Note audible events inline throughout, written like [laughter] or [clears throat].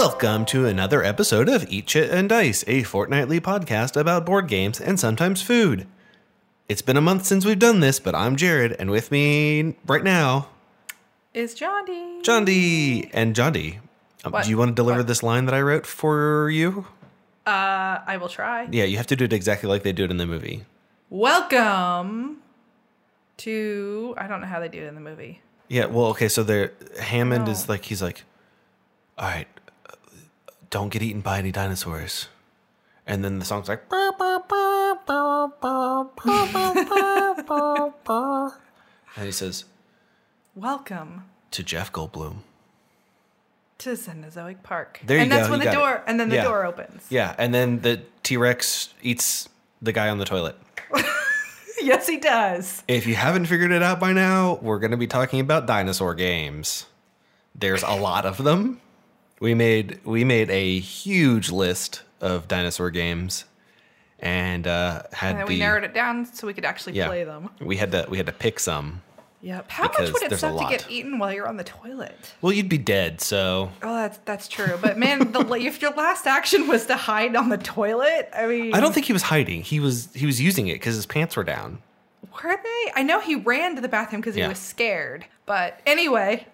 Welcome to another episode of Eat Shit and Dice, a fortnightly podcast about board games and sometimes food. It's been a month since we've done this, but I'm Jared, and with me right now, Is John D. John D. And John D. Um, do you want to deliver What? this line that I wrote for you? Uh, I will try. Yeah, you have to do it exactly like they do it in the movie. Welcome to. I don't know how they do it in the movie. Yeah, well, okay, so there, Hammond is like, he's like, all right, don't get eaten by any dinosaurs. And then the song's like, and he says, Welcome to Jeff Goldblum. to Cenozoic Park. There you and that's when the got it. door. And then the Yeah. door opens. Yeah, and then the T Rex eats the guy on the toilet. [laughs] yes, he does. If you haven't figured it out by now, we're going to be talking about dinosaur games. There's a lot of them. We made we made a huge list of dinosaur games, and uh, had And the we narrowed it down so we could actually yeah play them. we had to we had to pick some. Yep. How much would it suck to get eaten while you're on the toilet? Well, you'd be dead, so Oh, that's that's true. But man, the, if your last action was to hide on the toilet, I mean, I don't think he was hiding. He was he was using it because his pants were down. Were they? I know he ran to the bathroom because he Yeah. was scared. But anyway,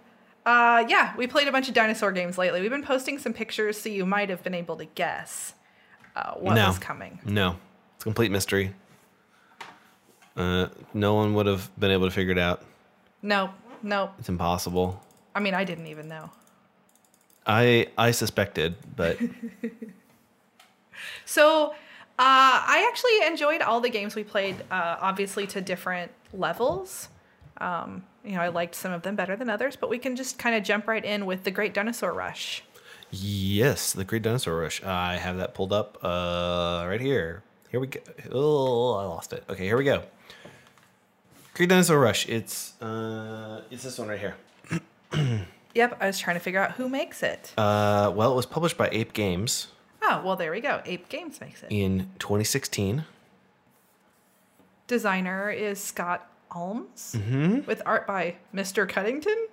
uh, yeah, we played a bunch of dinosaur games lately. We've been posting some pictures, so you might have been able to guess uh, what no, was coming. No, it's a complete mystery. Uh, no one would have been able to figure it out. No, no. It's impossible. I mean, I didn't even know. I I suspected, but [laughs] So, uh, I actually enjoyed all the games we played, uh, obviously to different levels. Um, you know, I liked some of them better than others, but we can just kind of jump right in with the Great Dinosaur Rush. yes, the Great Dinosaur Rush. I have that pulled up uh, right here. Here we go. Oh, I lost it. Okay, here we go. Great Dinosaur Rush. It's uh, it's this one right here. [clears throat] Yep, I was trying to figure out who makes it. Uh, well, it was published by Ape Games Oh, well, there we go. Ape Games makes it. in 2016. Designer is Scott Almes Mm-hmm. with art by Mr. Cuddington.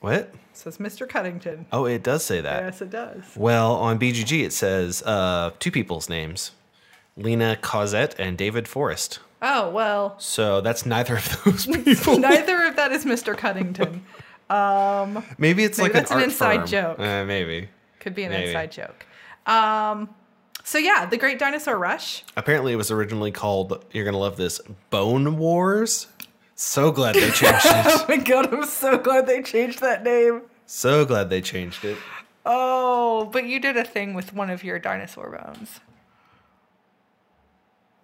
What? It says Mr. Cuddington. Oh, it does say that. Yes, it does. Well, on BGG it says uh, two people's names, Lina Cossette and David Forest. Oh, well, So that's neither of [laughs] those people. neither of that is Mr. Cuddington. [laughs] Um, maybe it's Maybe like that's an, an inside firm. joke. Uh, maybe. Could be an Maybe. inside joke. Um, so, yeah, The Great Dinosaur Rush. Apparently, it was originally called. You're gonna love this. Bone Wars. So glad they changed it. [laughs] Oh my god, I'm so glad they changed that name. so glad they changed it. Oh, but you did a thing with one of your dinosaur bones.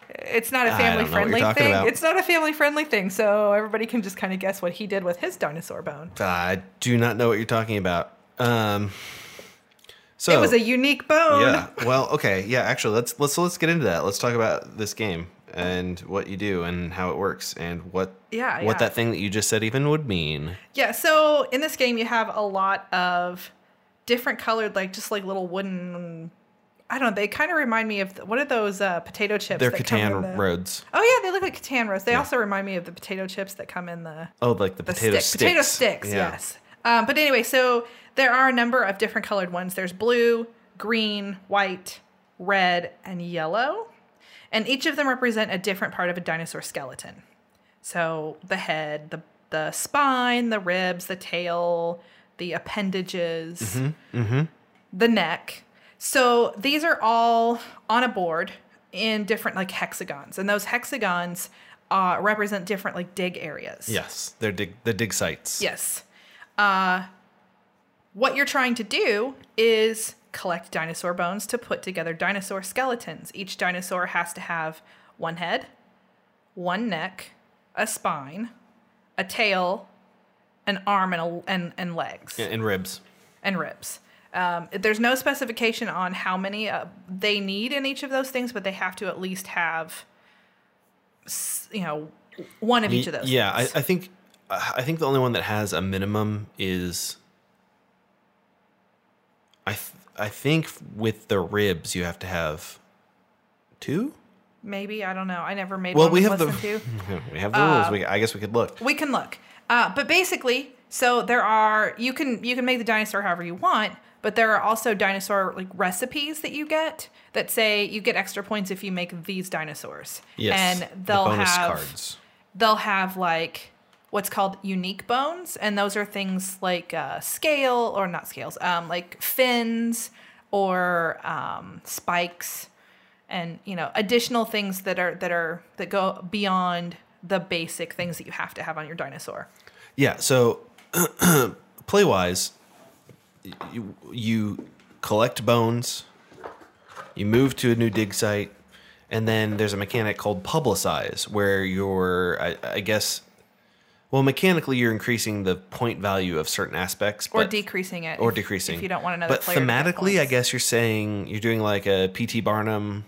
It's not a family don't know what you're friendly thing. about. It's not a family friendly thing, so everybody can just kind of guess what he did with his dinosaur bone. I do not know what you're talking about. Um. So it was a unique bone. yeah. Well, okay. Yeah. Actually, let's let's let's get into that. Let's talk about this game and what you do and how it works and what Yeah, what yeah. that thing that you just said even would mean. Yeah, so in this game you have a lot of different colored like just like little wooden I don't know, they kind of remind me of the, what are those uh, potato chips They're that come in Catan the- roads. Oh yeah, they look like Catan roads. They also remind me of the potato chips that come in the Oh, like the, the potato stick- sticks. Potato sticks, Yeah. yes. Um, but anyway, so there are a number of different colored ones. There's blue, green, white, red, and yellow. And each of them represent a different part of a dinosaur skeleton. So the head, the the spine, the ribs, the tail, the appendages, the neck. So these are all on a board in different like hexagons, and those hexagons uh, represent different like dig areas. Yes, they're dig the dig sites. Yes. Uh, what you're trying to do is collect dinosaur bones to put together dinosaur skeletons. Each dinosaur has to have one head, one neck, a spine, a tail, an arm, and, a, and, and legs Yeah, and ribs. and ribs. Um, there's no specification on how many uh, they need in each of those things, but they have to at least have, you know, one of each of those. Yeah, I. I think I think the only one that has a minimum is I th- I think with the ribs you have to have two. Maybe I don't know. I never made Well, one we have the [laughs] we have the rules. We, I guess we could look. We can look. Uh, but basically, So there are you can you can make the dinosaur however you want, but there are also dinosaur like recipes that you get that say you get extra points if you make these dinosaurs. Yes. And they'll bonus have cards. they'll have like what's called unique bones and those are things like uh, scale or not scales um, like fins or um, spikes and you know additional things that are that are that go beyond the basic things that you have to have on your dinosaur Yeah. So, [clears throat] play wise, you, you collect bones, you move to a new dig site, and then there's a mechanic called publicize where you're, I, I guess, well, mechanically you're increasing the point value of certain aspects, or but- decreasing it or if- decreasing. if you don't want another But player to get thematically, I guess you're saying you're doing like a PT Barnum.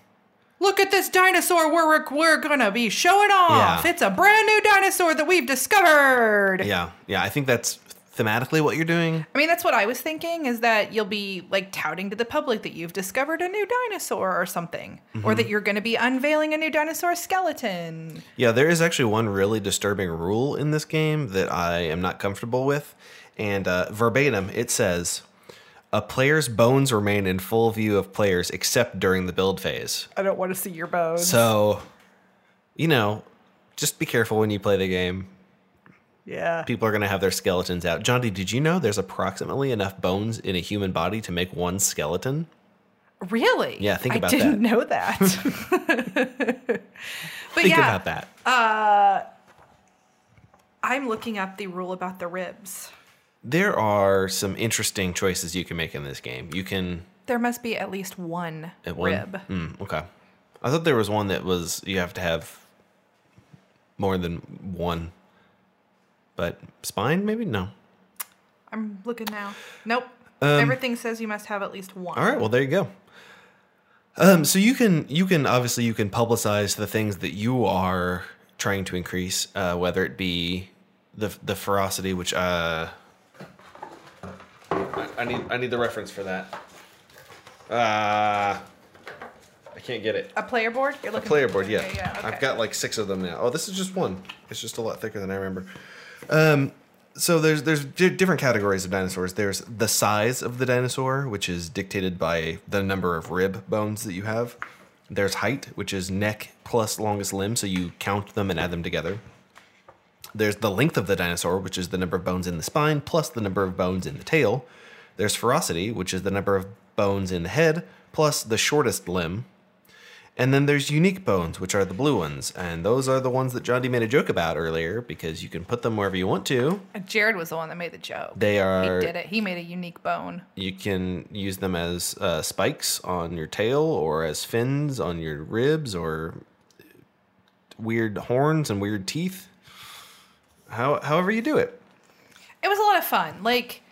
look at this dinosaur we're, we're gonna be showing off Yeah. it's a brand new dinosaur that we've discovered Yeah, yeah. I think that's thematically what you're doing. I mean, that's what I was thinking is that you'll be like touting to the public that you've discovered a new dinosaur or something, Mm-hmm. or that you're going to be unveiling a new dinosaur skeleton. Yeah, there is actually one really disturbing rule in this game that I am not comfortable with. And uh, verbatim, it says a player's bones remain in full view of players except during the build phase. I don't want to see your bones. So, you know, just be careful when you play the game. Yeah. People are going to have their skeletons out. Johnny, did you know there's approximately enough bones in a human body to make one skeleton? Really? Yeah, think about that. I didn't that. know that. [laughs] [laughs] but Think yeah, about that. I'm looking up the rule about the ribs. There are some interesting choices you can make in this game. You can There must be at least one At one? rib. Mm, okay. I thought there was one that was you have to have more than one. But spine, maybe no. I'm looking now. Nope. Everything says you must have at least one. Um, All right, well there you go. Um, so you can you can obviously you can publicize the things that you are trying to increase, uh, whether it be the the ferocity, which uh, I, I need I need the reference for that. Uh, I can't get it. A player board? You're looking a player board, yeah. Okay, yeah, okay. I've got like six of them now. Oh, this is just one. It's just a lot thicker than I remember. Um, so there's there's di- different categories of dinosaurs. There's the size of the dinosaur, which is dictated by the number of rib bones that you have. There's height, which is neck plus longest limb, so you count them and add them together. There's the length of the dinosaur, which is the number of bones in the spine plus the number of bones in the tail. There's ferocity, which is the number of bones in the head plus the shortest limb. And then there's unique bones, which are the blue ones. And those are the ones that John D made a joke about earlier because you can put them wherever you want to. Jared was the one that made the joke. They are, he did it. He made a unique bone. you can use them as uh, spikes on your tail or as fins on your ribs or weird horns and weird teeth. How, however you do it. It was a lot of fun. Like,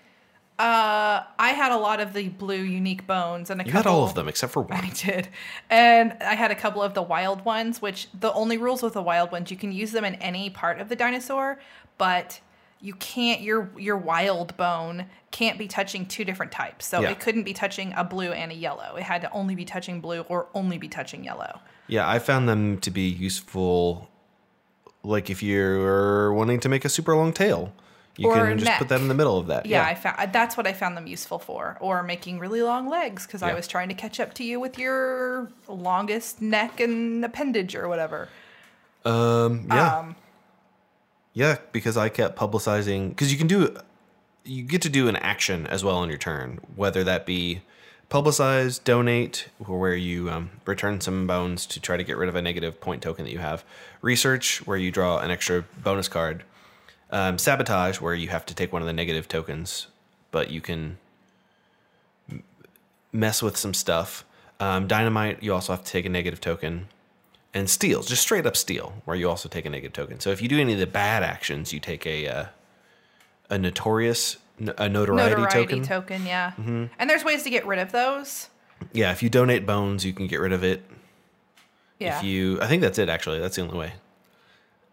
uh, I had a lot of the blue unique bones and a You couple. all of them except for [laughs] one. I did, and I had a couple of the wild ones. Which the only rules with the wild ones, you can use them in any part of the dinosaur, but you can't. Your your wild bone can't be touching two different types. So Yeah. it couldn't be touching a blue and a yellow. It had to only be touching blue or only be touching yellow. Yeah, I found them to be useful. Like if you're wanting to make a super long tail, you Or can just put that in the middle of that. Yeah, I found that's what I found them useful for, or making really long legs because I was trying to catch up to you with your longest neck and appendage or whatever. Um, yeah. Um, Yeah, because I kept publicizing because you can do you get to do an action as well on your turn, whether that be publicize, donate, or where you um, return some bones to try to get rid of a negative point token that you have, research, where you draw an extra bonus card, um, sabotage, where you have to take one of the negative tokens, but you can m- mess with some stuff. Um, dynamite, you also have to take a negative token and steal, just straight up steal, where you also take a negative token. So if you do any of the bad actions, you take a uh, a notorious a notoriety, notoriety token. Mm-hmm. token, yeah. And there's ways to get rid of those. yeah, if you donate bones, you can get rid of it. Yeah. If you, I think that's it. Actually, that's the only way.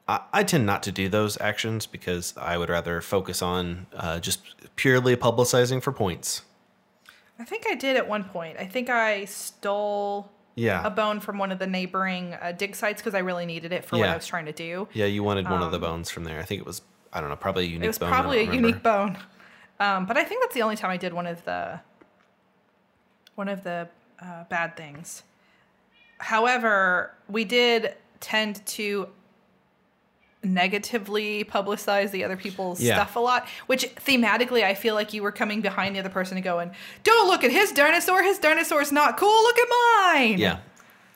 I, I tend not to do those actions because I would rather focus on uh, just purely publicizing for points. I think I did at one point. I think I stole Yeah, a bone from one of the neighboring uh, dig sites because I really needed it for what I was trying to do. yeah. You wanted one of Um, the bones from there. I think it was I don't know, probably a unique It was bone. Probably a remember. unique bone. Um, but I think that's the only time I did one of the one of the uh, bad things. However, we did tend to negatively publicize the other people's Yeah. stuff a lot, which thematically I feel like you were coming behind the other person and going, "Don't look at his dinosaur. His dinosaur's not cool. Look at mine." Yeah.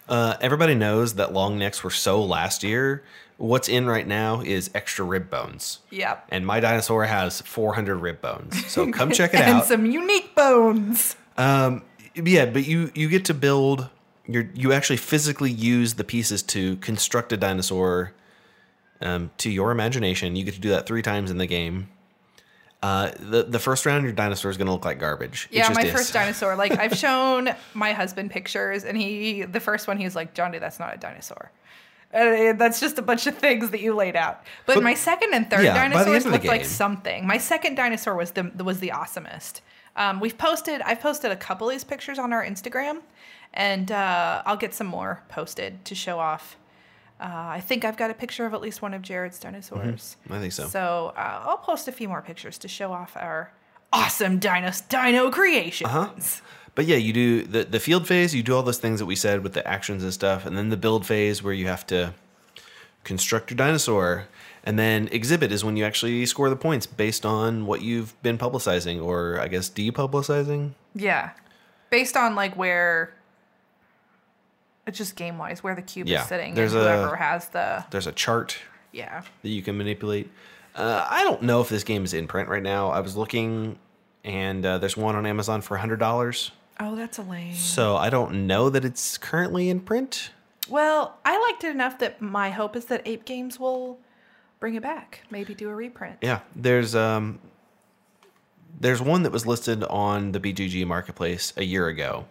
Uh, everybody knows that long necks were so last year. What's in right now is extra rib bones. Yep. And my dinosaur has 400 rib bones. So [laughs] come check it and out. some unique bones. Um, yeah, but you you get to build your you actually physically use the pieces to construct a dinosaur um, to your imagination. You get to do that three times in the game. Uh, the the first round, your dinosaur is going to look like garbage. It Yeah, my is. first dinosaur. Like I've [laughs] shown my husband pictures, and he the first one he was like, "Johnny, that's not a dinosaur." Uh, that's just a bunch of things that you laid out. But, But- my second and third yeah, by the end dinosaurs looked like something. My second dinosaur was the was the awesomest. Um, we've posted. I've posted a couple of these pictures on our Instagram, and uh, I'll get some more posted to show off. Uh, I think I've got a picture of at least one of Jared's dinosaurs. I think so. So uh, I'll post a few more pictures to show off our awesome dino dino creations. Uh-huh. But yeah, you do the the field phase. You do all those things that we said with the actions and stuff, and then the build phase where you have to construct your dinosaur, and then exhibit is when you actually score the points based on what you've been publicizing, or I guess depublicizing. Yeah, based on like where it's just game wise where the cube Yeah, is sitting. there's and a- has the There's a chart yeah. that you can manipulate. Uh, I don't know if this game is in print right now. I was looking, and uh, there's one on Amazon for hundred dollars. Oh, that's a lame. So I don't know that it's currently in print. Well, I liked it enough that my hope is that Ape Games will bring it back. Maybe do a reprint. Yeah, there's um, there's one that was listed on the BGG marketplace a year ago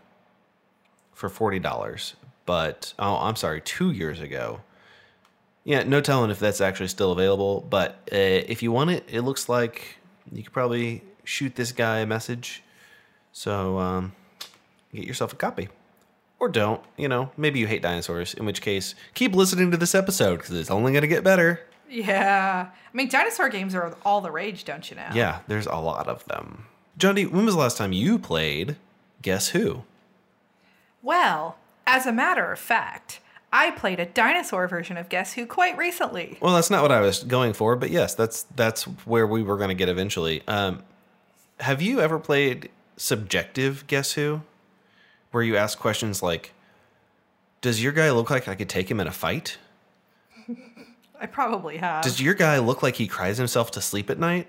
for forty dollars, but oh, I'm sorry, two years ago. Yeah, no telling if that's actually still available. But uh, if you want it, it looks like you could probably shoot this guy a message. So um, get yourself a copy. Or don't, you know, maybe you hate dinosaurs, in which case, keep listening to this episode because it's only going to get better. Yeah. I mean, dinosaur games are all the rage, don't you know? Yeah, there's a lot of them. John D, when was the last time you played Guess Who? Well, as a matter of fact, I played a dinosaur version of Guess Who quite recently. Well, that's not what I was going for, but yes, that's that's where we were going to get eventually. Um, have you ever played subjective Guess Who, where you ask questions like, "Does your guy look like I could take him in a fight? I probably have. Does your guy look like he cries himself to sleep at night?"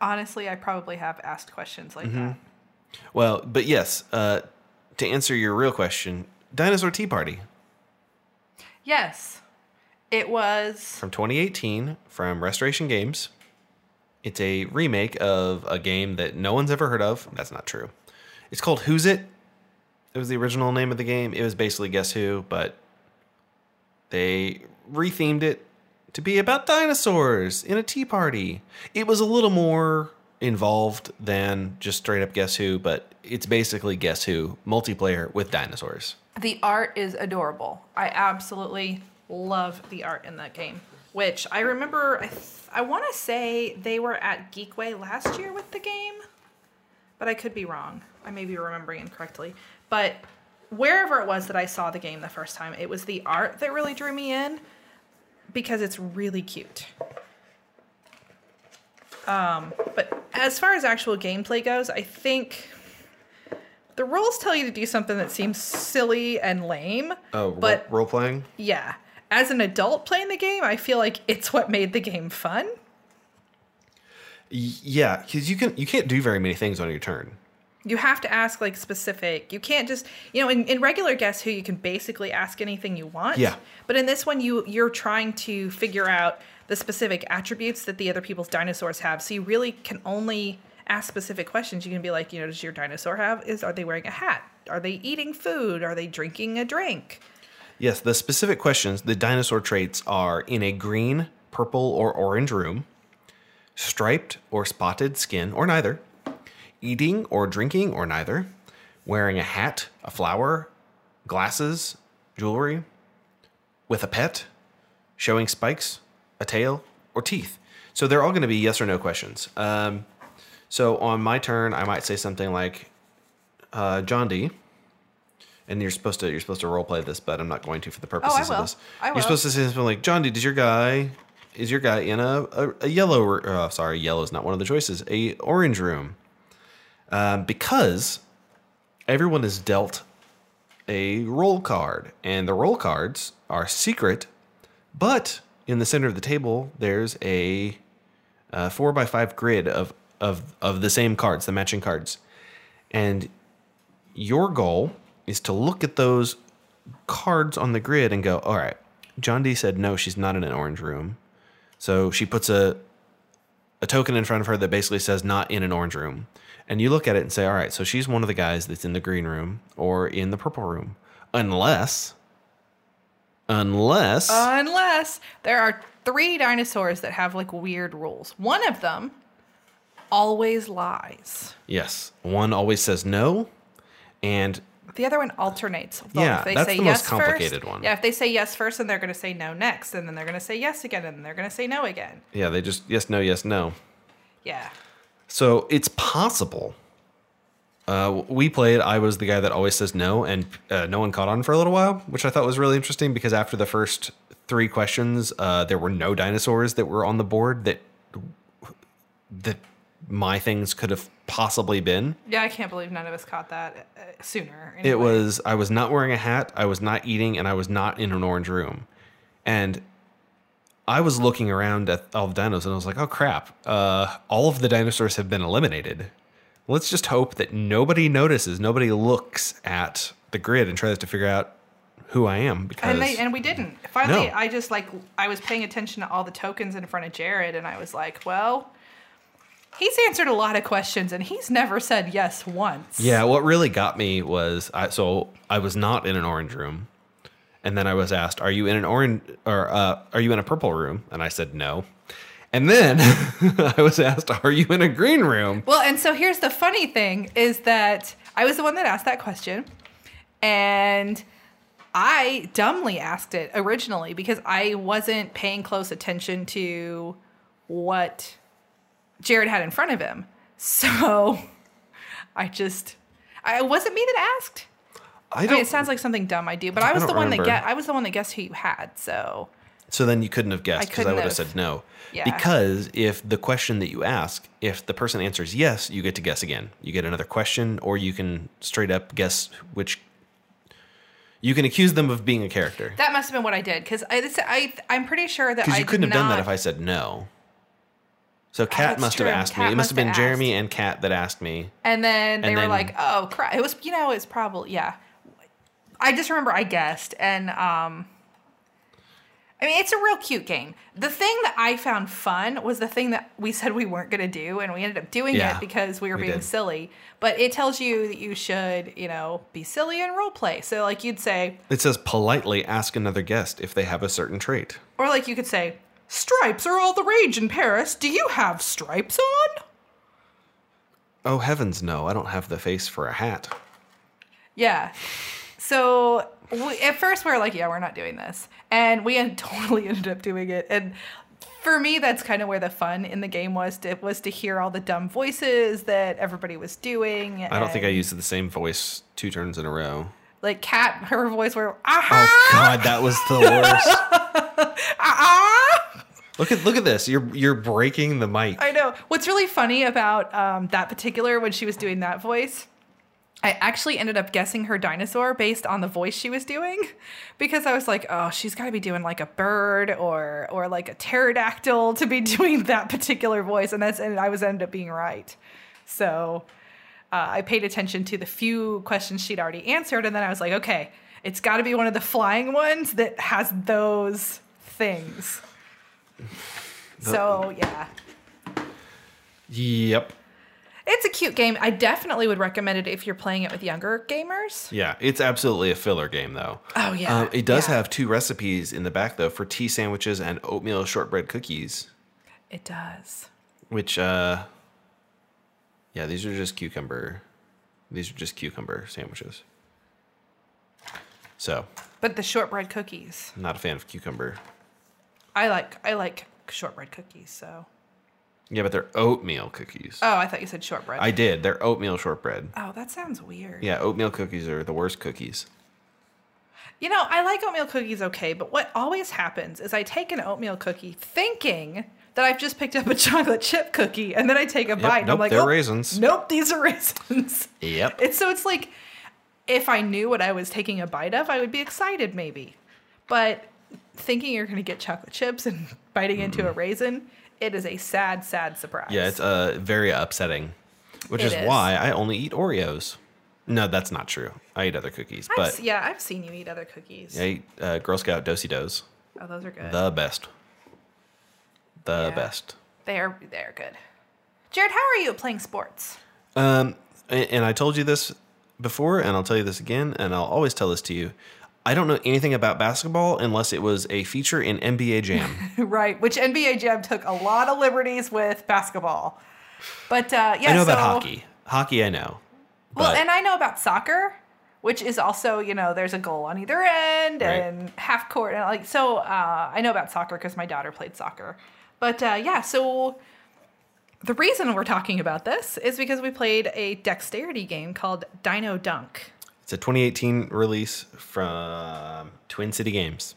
Honestly, I probably have asked questions like Mm-hmm. that. Well, but yes, uh, to answer your real question, Dinosaur Tea Party Yes. It was from 2018 from Restoration Games. It's a remake of a game that no one's ever heard of. That's not true. It's called Whosit? It was the original name of the game. It was basically Guess Who, but they rethemed it to be about dinosaurs in a tea party. It was a little more involved than just straight up Guess Who, but it's basically Guess Who multiplayer with dinosaurs. the art is adorable. I absolutely love the art in that game. Which I remember, I, th- I want to say they were at Geekway last year with the game, but I could be wrong. I may be remembering incorrectly. But wherever it was that I saw the game the first time, it was the art that really drew me in because it's really cute. Um, but as far as actual gameplay goes, I think the rules tell you to do something that seems silly and lame. Oh, but role playing? yeah, as an adult playing the game, I feel like it's what made the game fun. Yeah, because you can you can't do very many things on your turn. You have to ask like specific. You can't just you know in, in regular Guess Who you can basically ask anything you want. Yeah. But in this one you you're trying to figure out the specific attributes that the other people's dinosaurs have. So you really can only ask specific questions. You can be like, you know, does your dinosaur have is are they wearing a hat? Are they eating food? Are they drinking a drink? Yes, the specific questions, the dinosaur traits are in a green, purple, or orange room, striped or spotted skin, or neither, eating or drinking, or neither, wearing a hat, a flower, glasses, jewelry, with a pet, showing spikes, a tail, or teeth. So they're all going to be yes or no questions. Um, so on my turn, I might say something like, uh, "John D." And you're supposed to you're supposed to role play this, but I'm not going to for the purposes will. of this. I will. You're supposed to say something like, "John D, does your guy is your guy in a a, a yellow? Or, uh, sorry, yellow is not one of the choices. A orange room." Um, because everyone is dealt a roll card, and the roll cards are secret, but in the center of the table there's a, four by five grid of of of the same cards, the matching cards, and your goal is to look at those cards on the grid and go, all right. John D said no, she's not in an orange room, so she puts a a token in front of her that basically says not in an orange room. And you look at it and say, all right, so she's one of the guys that's in the green room or in the purple room. Unless, unless, Unless there are three dinosaurs that have like weird rules. One of them always lies. yes, one always says no. And The other one alternates. Yeah, if they that's say the most yes complicated first, one. Yeah, if they say yes first, then they're going to say no next, and then they're going to say yes again, and then they're going to say no again. yeah, they just, yes, no, yes, no. Yeah. So it's possible. Uh, we played. I was the guy that always says no, and uh, no one caught on for a little while, which I thought was really interesting because after the first three questions, uh, there were no dinosaurs that were on the board that that my things could have possibly been. Yeah, I can't believe none of us caught that uh, sooner. It was I was not wearing a hat, I was not eating, and I was not in an orange room, and I was looking around at all the dinos, and I was like, "Oh crap! Uh, all of the dinosaurs have been eliminated. Let's just hope that nobody notices, nobody looks at the grid and tries to figure out who I am." Because And they and we didn't. Finally, No. I just like I was paying attention to all the tokens in front of Jared, and I was like, well, he's answered a lot of questions, and he's never said yes once. Yeah, what really got me was I so I was not in an orange room. And then I was asked, "Are you in an orange or uh, are you in a purple room?" And I said no. And then [laughs] I was asked, "Are you in a green room?" Well, and so here's the funny thing is that I was the one that asked that question, and I dumbly asked it originally because I wasn't paying close attention to what Jared had in front of him. So [laughs] I just, I wasn't me that asked. I I don't. mean, it sounds like something dumb I do, but I was don't the one that get. I was the one that guessed who you had. So so then you couldn't have guessed because I couldn't would have said no. Yeah. Because if the question that you ask, if the person answers yes, you get to guess again. You get another question, or you can straight up guess which. You can accuse them of being a character that must have been what I did because I, this- I, I'm pretty sure that because you couldn't have done that if I said no. So Kat that's must true. have asked Kat me. It must have been have Jeremy and Kat that asked me. And then they And were then- like, "Oh crap!" It was, you know, it's probably yeah. I just remember I guessed, and um, I mean, it's a real cute game. The thing that I found fun was the thing that we [laughs] said we weren't going to do, and we ended up doing Yeah, it because we were we being did. silly. But it tells you that you should, you know, be silly and role play. So, like, you'd say, It says politely ask another guest if they have a certain trait. or like you could say, "Stripes are all the rage in Paris. Do you have stripes on?" Oh heavens, no! I don't have the face for a hat. Yeah. So we, at first we were like, yeah, we're not doing this, and we had [laughs] totally ended up doing it. And for me, that's kind of where the fun in the game was. To, was to hear all the dumb voices that everybody was doing. I don't think I used the same voice two turns in a row. like Kat. Her voice were Oh ah God, that was the worst. ah. [laughs] look at look at this. You're you're breaking the mic. I know. What's really funny about um, that particular when she was doing that voice, I actually ended up guessing her dinosaur based on the voice she was doing, because I was like, oh, she's got to be doing like a bird or or like a pterodactyl to be [laughs] doing that particular voice, and that's and I was ended up being right. So uh, I paid attention to the few questions she'd already answered, and then I was like, okay, it's got to be one of the flying ones that has those things. [sighs] So yeah. Yep. It's a cute game. I definitely would recommend it if you're playing it with younger gamers. Yeah, it's absolutely a filler game though. Oh, yeah. Um, it does Yeah. have two recipes in the back though for tea sandwiches and oatmeal shortbread cookies, It does. which uh yeah, these are just cucumber. These are just cucumber sandwiches. So, But the shortbread cookies. I'm not a fan of cucumber. I like I like shortbread cookies. So. Yeah, but they're oatmeal cookies. Oh, I thought you said shortbread. I did. They're oatmeal shortbread. oh, that sounds weird. Yeah, oatmeal cookies are the worst cookies. You know, I like oatmeal cookies okay, but what always happens is I take an oatmeal cookie thinking that I've just picked up a [laughs] chocolate chip cookie, and then I take a bite and nope, I'm like, they're oh, raisins." Nope, these are [laughs] raisins. Yep. It's so it's like if I knew what I was taking a bite of, I would be excited maybe. But thinking you're going to get chocolate chips and [laughs] biting into a mm-hmm. raisin, it is a sad, sad surprise. Yeah, it's uh, very upsetting, which is, is. why I only eat Oreos. No, that's not true. I eat other cookies, I've, but s- yeah, I've seen you eat other cookies. I eat uh, Girl Scout Do-si-dos. Oh, those are good. The best. The Yeah. best. they are they're good. Jared, how are you at playing sports? Um, and I told you this before, and I'll tell you this again, and I'll always tell this to you. I don't know anything about basketball unless it was a feature in NBA Jam. [laughs] right, which NBA Jam took a lot of liberties with basketball. But uh, yeah, I know about hockey. Hockey, I know. Well, But- and I know about soccer, which is also you know there's a goal on either end Right. and half court and like so. Uh, I know about soccer because my daughter played soccer. But uh, yeah, so the reason we're talking about this is because we played a dexterity game called Dino Dunk. It's a 2018 release from Twin City Games.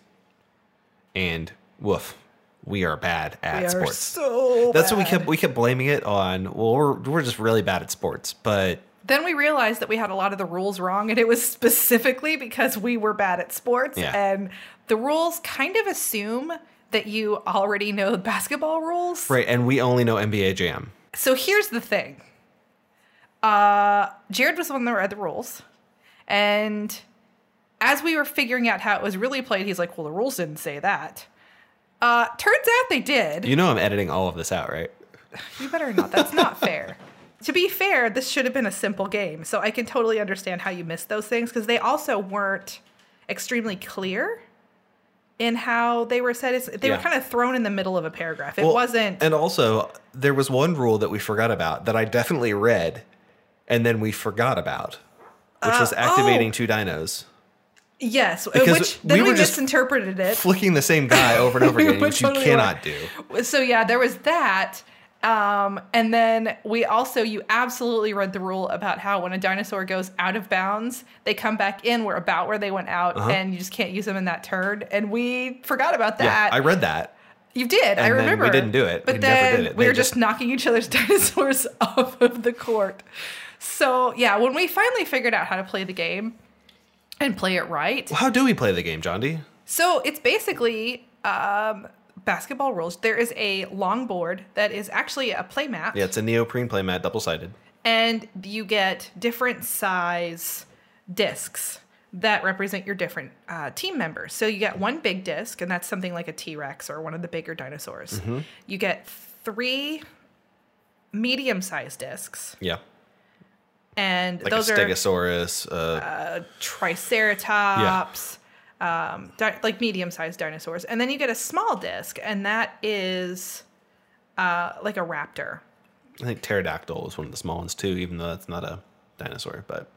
And woof, we are bad at We sports. so That's what we kept we kept blaming it on. Well, we're we're just really bad at sports, but Then we realized that we had a lot of the rules wrong, and it was specifically because we were bad at sports. Yeah. And the rules kind of assume that you already know the basketball rules. right, and we only know NBA Jam. So here's the thing. Uh, Jared was the one that read the rules, and as we were figuring out how it was really played, he's like, "Well, the rules didn't say that." Uh, turns out they did. You know I'm editing all of this out, right? You better not. That's not [laughs] fair. To be fair, this should have been a simple game. So I can totally understand how you missed those things because they also weren't extremely clear in how they were said. They Yeah. were kind of thrown in the middle of a paragraph. It Well, wasn't. And also, there was one rule that we forgot about that I definitely read, and then we forgot about, which was Uh, activating oh. two dinos, yes, because which then we we, misinterpreted it. flicking the same guy over and [laughs] over again, which you totally cannot were. do. So yeah, there was that. Um, and then we also, you absolutely read the rule about how when a dinosaur goes out of bounds, they come back in where about where they went out, Uh-huh. and you just can't use them in that turn. And we forgot about Yeah, that. I read that. you did, I remember. we didn't do it. But We never then did it. we were just, just- knocking each other's [laughs] dinosaurs [laughs] off of the court. So yeah, when we finally figured out how to play the game and play it right, Well, how do we play the game, John D? so it's basically um, basketball rules. There is a long board that is actually a play mat, Yeah, it's a neoprene playmat, double sided. and you get different size discs that represent your different uh, team members. So you get one big disc, and that's something like a T Rex or one of the bigger dinosaurs. Mm-hmm. You get three medium sized discs, Yeah, and like those a are Stegosaurus. Uh, triceratops, um, di- like medium-sized dinosaurs, and then you get a small disc, and that is uh, like a raptor. I think pterodactyl is one of the small ones too, even though that's not a dinosaur. But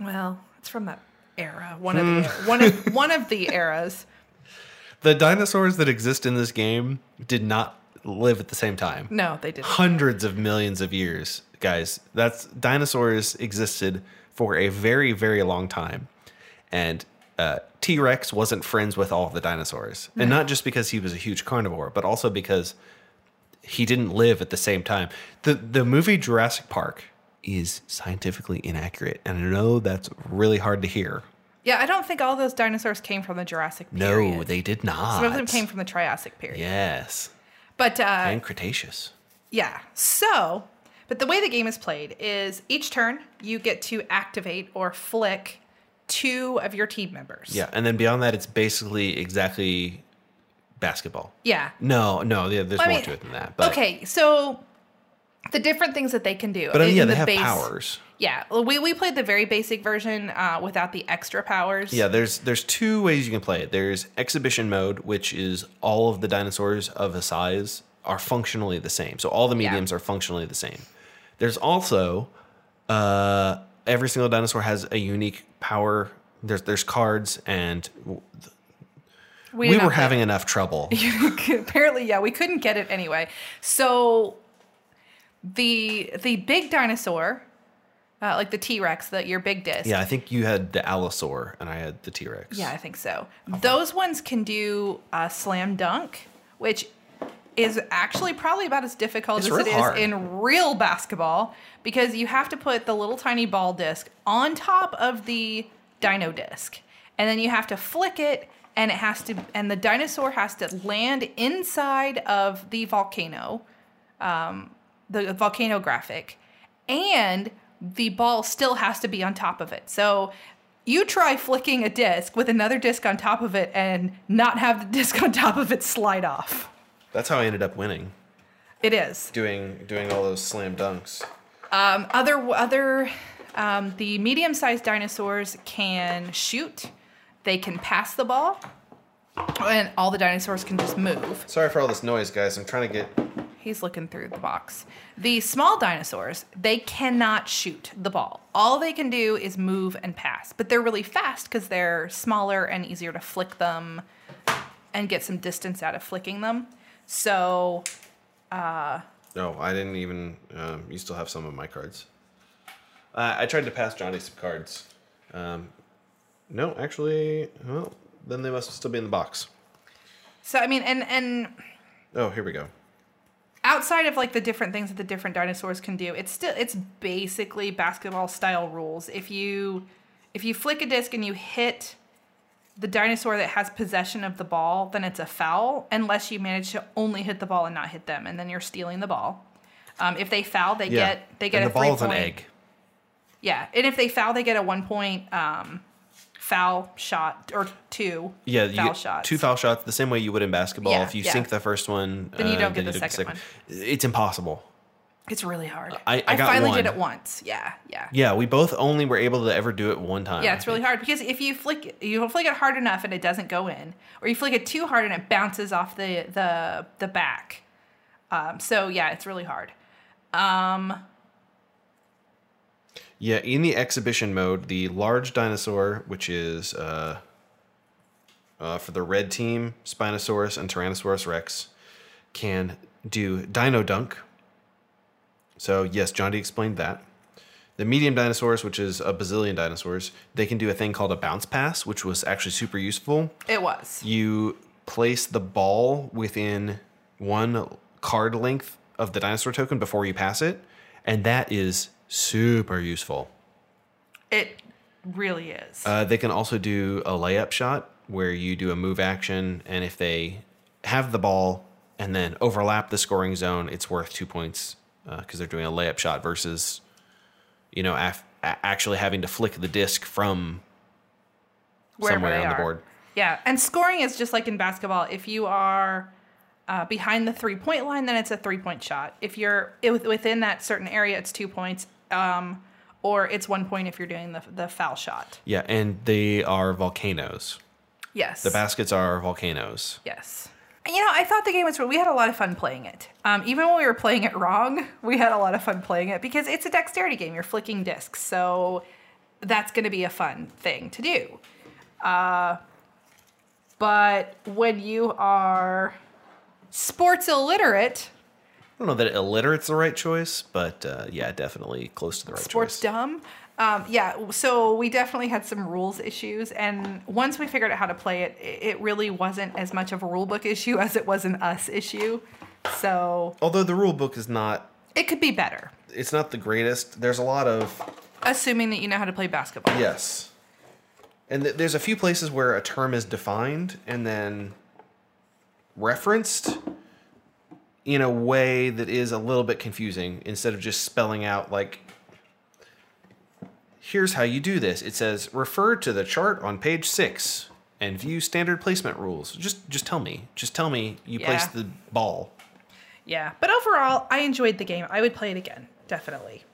Well, it's from that era, one of the [laughs] one of one of the eras. the dinosaurs that exist in this game did not live at the same time. No, they didn't. Hundreds of millions of years, guys. That's dinosaurs existed for a very, very long time, and uh, T Rex wasn't friends with all of the dinosaurs, and not just because he was a huge carnivore, but also because he didn't live at the same time. The the movie Jurassic Park is scientifically inaccurate, and I know that's really hard to hear. Yeah, I don't think all those dinosaurs came from the Jurassic No, they did not. Some of them came from the Triassic period. Yes, But uh, and Cretaceous. Yeah. So, but the way the game is played is each turn you get to activate or flick two of your team members. Yeah, and then beyond that, it's basically exactly basketball. Yeah. No, no, yeah, there's I more mean, to it than that. But, okay, so the different things that they can do. but I mean, yeah, the they have base- powers. Yeah, we we played the very basic version uh, without the extra powers. Yeah, there's there's two ways you can play it. There's exhibition mode, which is all of the dinosaurs of a size are functionally the same. So all the Yeah. mediums are functionally the same. There's also uh, every single dinosaur has a unique power. There's there's cards and We, not were having enough trouble. [laughs] apparently yeah we couldn't get it anyway so the the big dinosaur uh, like the t-rex that your big disc yeah, I think you had the Allosaur and I had the T Rex. yeah i think so those ones can do a slam dunk which is actually probably about as difficult It's as it is hard. in real basketball because you have to put the little tiny ball disc on top of the dino disc and then you have to flick it and it has to and the dinosaur has to land inside of the volcano um, the volcano graphic and the ball still has to be on top of it so you try flicking a disc with another disc on top of it and not have the [laughs] disc on top of it slide off That's how I ended up winning. it is Doing doing all those slam dunks. Um, other other um, the medium-sized dinosaurs can shoot. They can pass the ball, and all the dinosaurs can just move. Sorry for all this noise, guys. I'm trying to get He's looking through the box. The small dinosaurs, they cannot shoot the ball. All they can do is move and pass, but they're really fast because they're smaller and easier to flick them and get some distance out of flicking them. So uh, No, I didn't even. Um, you still have some of my cards. Uh, I tried to pass Johnny some cards. Um, no, actually, well, then they must still be in the box. so I mean, and and Oh, here we go. Outside of like the different things that the different dinosaurs can do it's still it's basically basketball style rules. If you if you flick a disc and you hit the dinosaur that has possession of the ball then it's a foul unless you manage to only hit the ball and not hit them and then you're stealing the ball. Um, if they foul they Yeah, get they get and a the three ball is an egg. yeah and if they foul they get a one point um, foul shot or two Yeah, you foul shots two foul shots the same way you would in basketball. Yeah, if you yeah. sink the first one, Then you uh, don't get the second one. It's impossible. it's really hard I- I got finally one. did it once yeah yeah Yeah, we both only were able to ever do it one time. Yeah, it's really hard because if you flick you flick it hard enough and it doesn't go in, or you flick it too hard and it bounces off the the the back. Um, so yeah, it's really hard. Um, Yeah, in the exhibition mode, the large dinosaur, which is uh, uh, for the red team, Spinosaurus and Tyrannosaurus Rex, can do Dino Dunk. So, yes, John D explained that. The medium dinosaurs, which is a bazillion dinosaurs, they can do a thing called a bounce pass, which was actually super useful. it was. You place the ball within one card length of the dinosaur token before you pass it, and that is super useful. It really is. Uh, they can also do a layup shot where you do a move action, and if they have the ball and then overlap the scoring zone, it's worth two points because they're doing a layup shot versus, you know, af- actually having to flick the disc from Wherever somewhere on the board. Yeah, and scoring is just like in basketball. If you are uh, behind the three point line, then it's a three point shot. If you're within that certain area, it's two points. Um, or it's one point if you're doing the the foul shot. Yeah, and they are volcanoes. Yes. The baskets are volcanoes. Yes. And, You know, I thought the game was. We had a lot of fun playing it. Um, even when we were playing it wrong, [laughs] we had a lot of fun playing it because it's a dexterity game. You're flicking discs, so that's going to be a fun thing to do. Uh, but when you are sports illiterate, don't know that illiterate's the right choice, but uh, yeah, definitely close to the right sports choice. Sports dumb. Um, yeah, so we definitely had some rules issues, and once we figured out how to play it, it it really wasn't as much of a rule book [laughs] issue as it was an us issue. So Although the rule book is not, it could be better, it's not the greatest. There's a lot of assuming that you know how to play basketball. yes, and th- there's a few places where a term is defined and then referenced in a way that is a little bit confusing instead of just spelling out like here's how you do this it says refer to the chart on page 6 and view standard placement rules just just tell me just tell me you place Yeah. the ball Yeah, but overall, I enjoyed the game. I would play it again, definitely.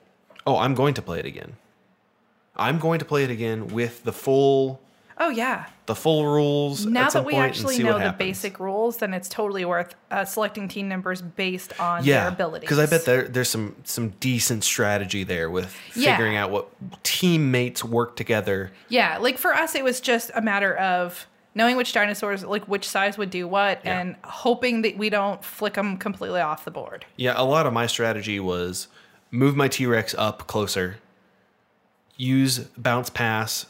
oh i'm going to play it again i'm going to play it again with the full Oh yeah. the full rules Now that we actually know the basic rules, then it's totally worth uh, selecting team members based on yeah their abilities. because i bet there, there's some some decent strategy there with Yeah. figuring out what teammates work together Yeah, like for us, it was just a matter of knowing which dinosaurs, like which size would do what, Yeah. and hoping that we don't flick them completely off the board. Yeah, a lot of my strategy was move my T Rex up closer, use bounce pass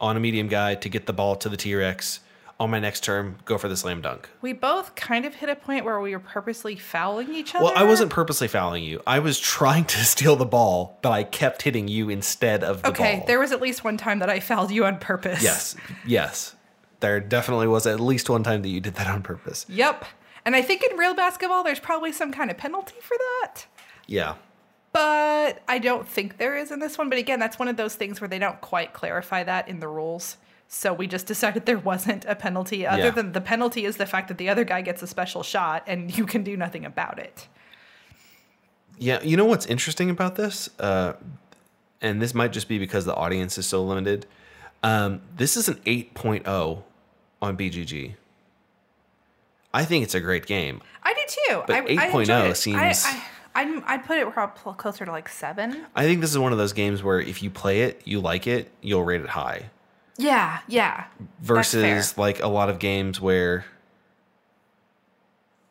on a medium guy to get the ball to the T Rex. On my next turn, go for the slam dunk. We both kind of hit a point where we were purposely fouling each other. Well, I wasn't purposely fouling you. I was trying to [laughs] steal the ball, but I kept hitting you instead of the Okay, ball. there was at least one time that I fouled you on purpose. Yes, yes. There definitely was at least one time that you did that on purpose. Yep. And I think in real basketball, there's probably some kind of penalty for that. Yeah. But I don't think there is in this one. But again, that's one of those things where they don't quite clarify that in the rules. So we just [laughs] decided there wasn't a penalty, other Yeah. than the penalty is the fact that the other guy gets a special shot and you can do nothing about it. Yeah, you know what's interesting about this? Uh, and this might just be because the audience is so limited. Um, this is an 8.0 on BGG. I think it's a great game. I do too. But I, I 8.0 enjoyed it. seems- I, I, I'd, I'd put it prob- closer to like seven. I think this is one of those games where if you play it, you like it, you'll rate it high. Yeah, yeah. Versus like a lot of games where.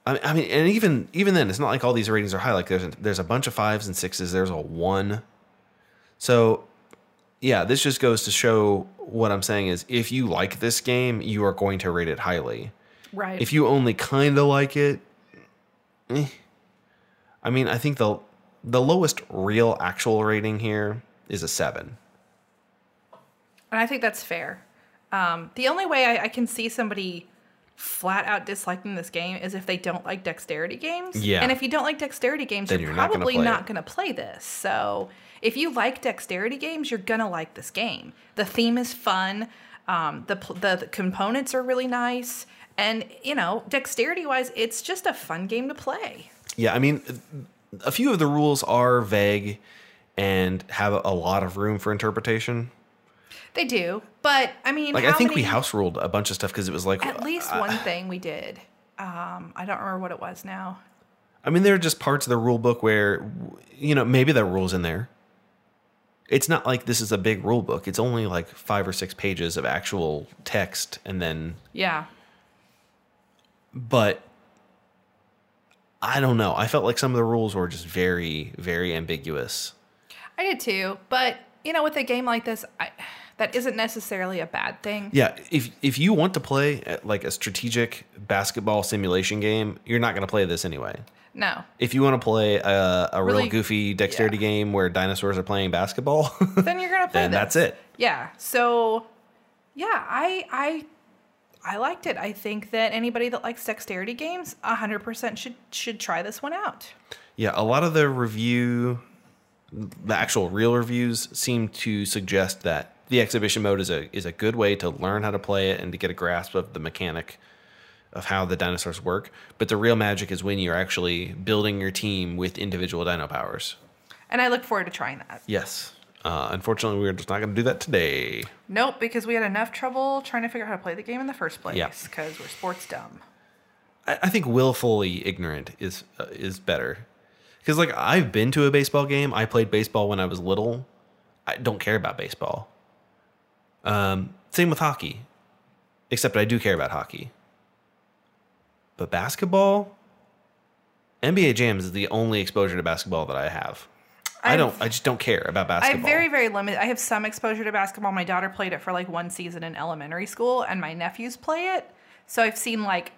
I I mean, and even even then, it's not like all these ratings are high. Like there's a, there's a bunch of fives and sixes. There's a one. So, yeah, this just goes to show what I'm saying is if you like this game, you are going to rate it highly. Right. If you only kind of like it, eh. I mean, I think the the lowest real actual rating here is a seven. And I think that's fair. Um, the only way I, I can see somebody flat out disliking this game is if they don't like dexterity games. Yeah. And if you don't like dexterity games, you're, you're probably not going to play this. So if you like dexterity games, you're going to like this game. The theme is fun. Um, the, the the components are really nice. And, you know, dexterity wise, it's just a fun game to play. Yeah, I mean, a few of the rules are vague and have a lot of room for interpretation. They do. But, I mean, Like, I think we house ruled a bunch of stuff because it was like, At least uh, one thing we did. Um, I don't remember what it was now. I mean, there are just parts of the rule book where, you know, maybe that rule's in there. It's not like this is a big rule book. It's only like five or six pages of actual text, and then, Yeah. but I don't know. I felt like some of the rules were just very, very ambiguous. I did too, but you know, with a game like this, I, that isn't necessarily a bad thing. Yeah, if if you want to play uh, like a strategic basketball simulation game, you're not going to play this anyway. No, If you want to play a, a Really- real goofy dexterity yeah. game where dinosaurs are playing basketball, [laughs] then you're gonna play. then this. that's it. Yeah. So, yeah, I I I liked it. I think that anybody that likes dexterity games, hundred percent should should try this one out. Yeah, a lot of the review, the actual real reviews, seem to suggest that the exhibition mode is a is a good way to learn how to play it and to get a grasp of the mechanic of how the dinosaurs work. But the real magic is when you're actually building your team with individual dino powers. And I look forward to trying that. Yes. Uh, unfortunately, we're just not going to do that today. Nope, because we had enough trouble trying to figure out how to play the game in the first place. Yeah. Because we're sports dumb. I, I think willfully ignorant is uh, is better. Because like I've been to a baseball game. I played baseball when I was little. I don't care about baseball. Um, same with hockey, except I do care about hockey. But basketball, NBA jams is the only exposure to basketball that I have. I I've- don't. I just don't care about I basketball. have very, very limited. I have some exposure to basketball. My daughter played it for like one season in elementary school, and my nephews play it. So I've seen like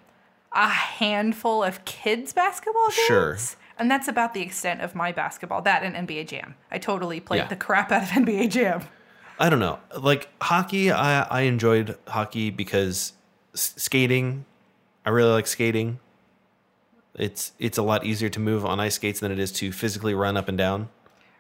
a handful of kids basketball games. Sure. And that's about the extent of my basketball. That and NBA Jam. I totally played Yeah. the crap out of [laughs] NBA Jam. I don't know. Like hockey, I I enjoyed hockey because s- skating. I really like skating. It's it's a lot easier to move on ice skates than it is to physically run up and down.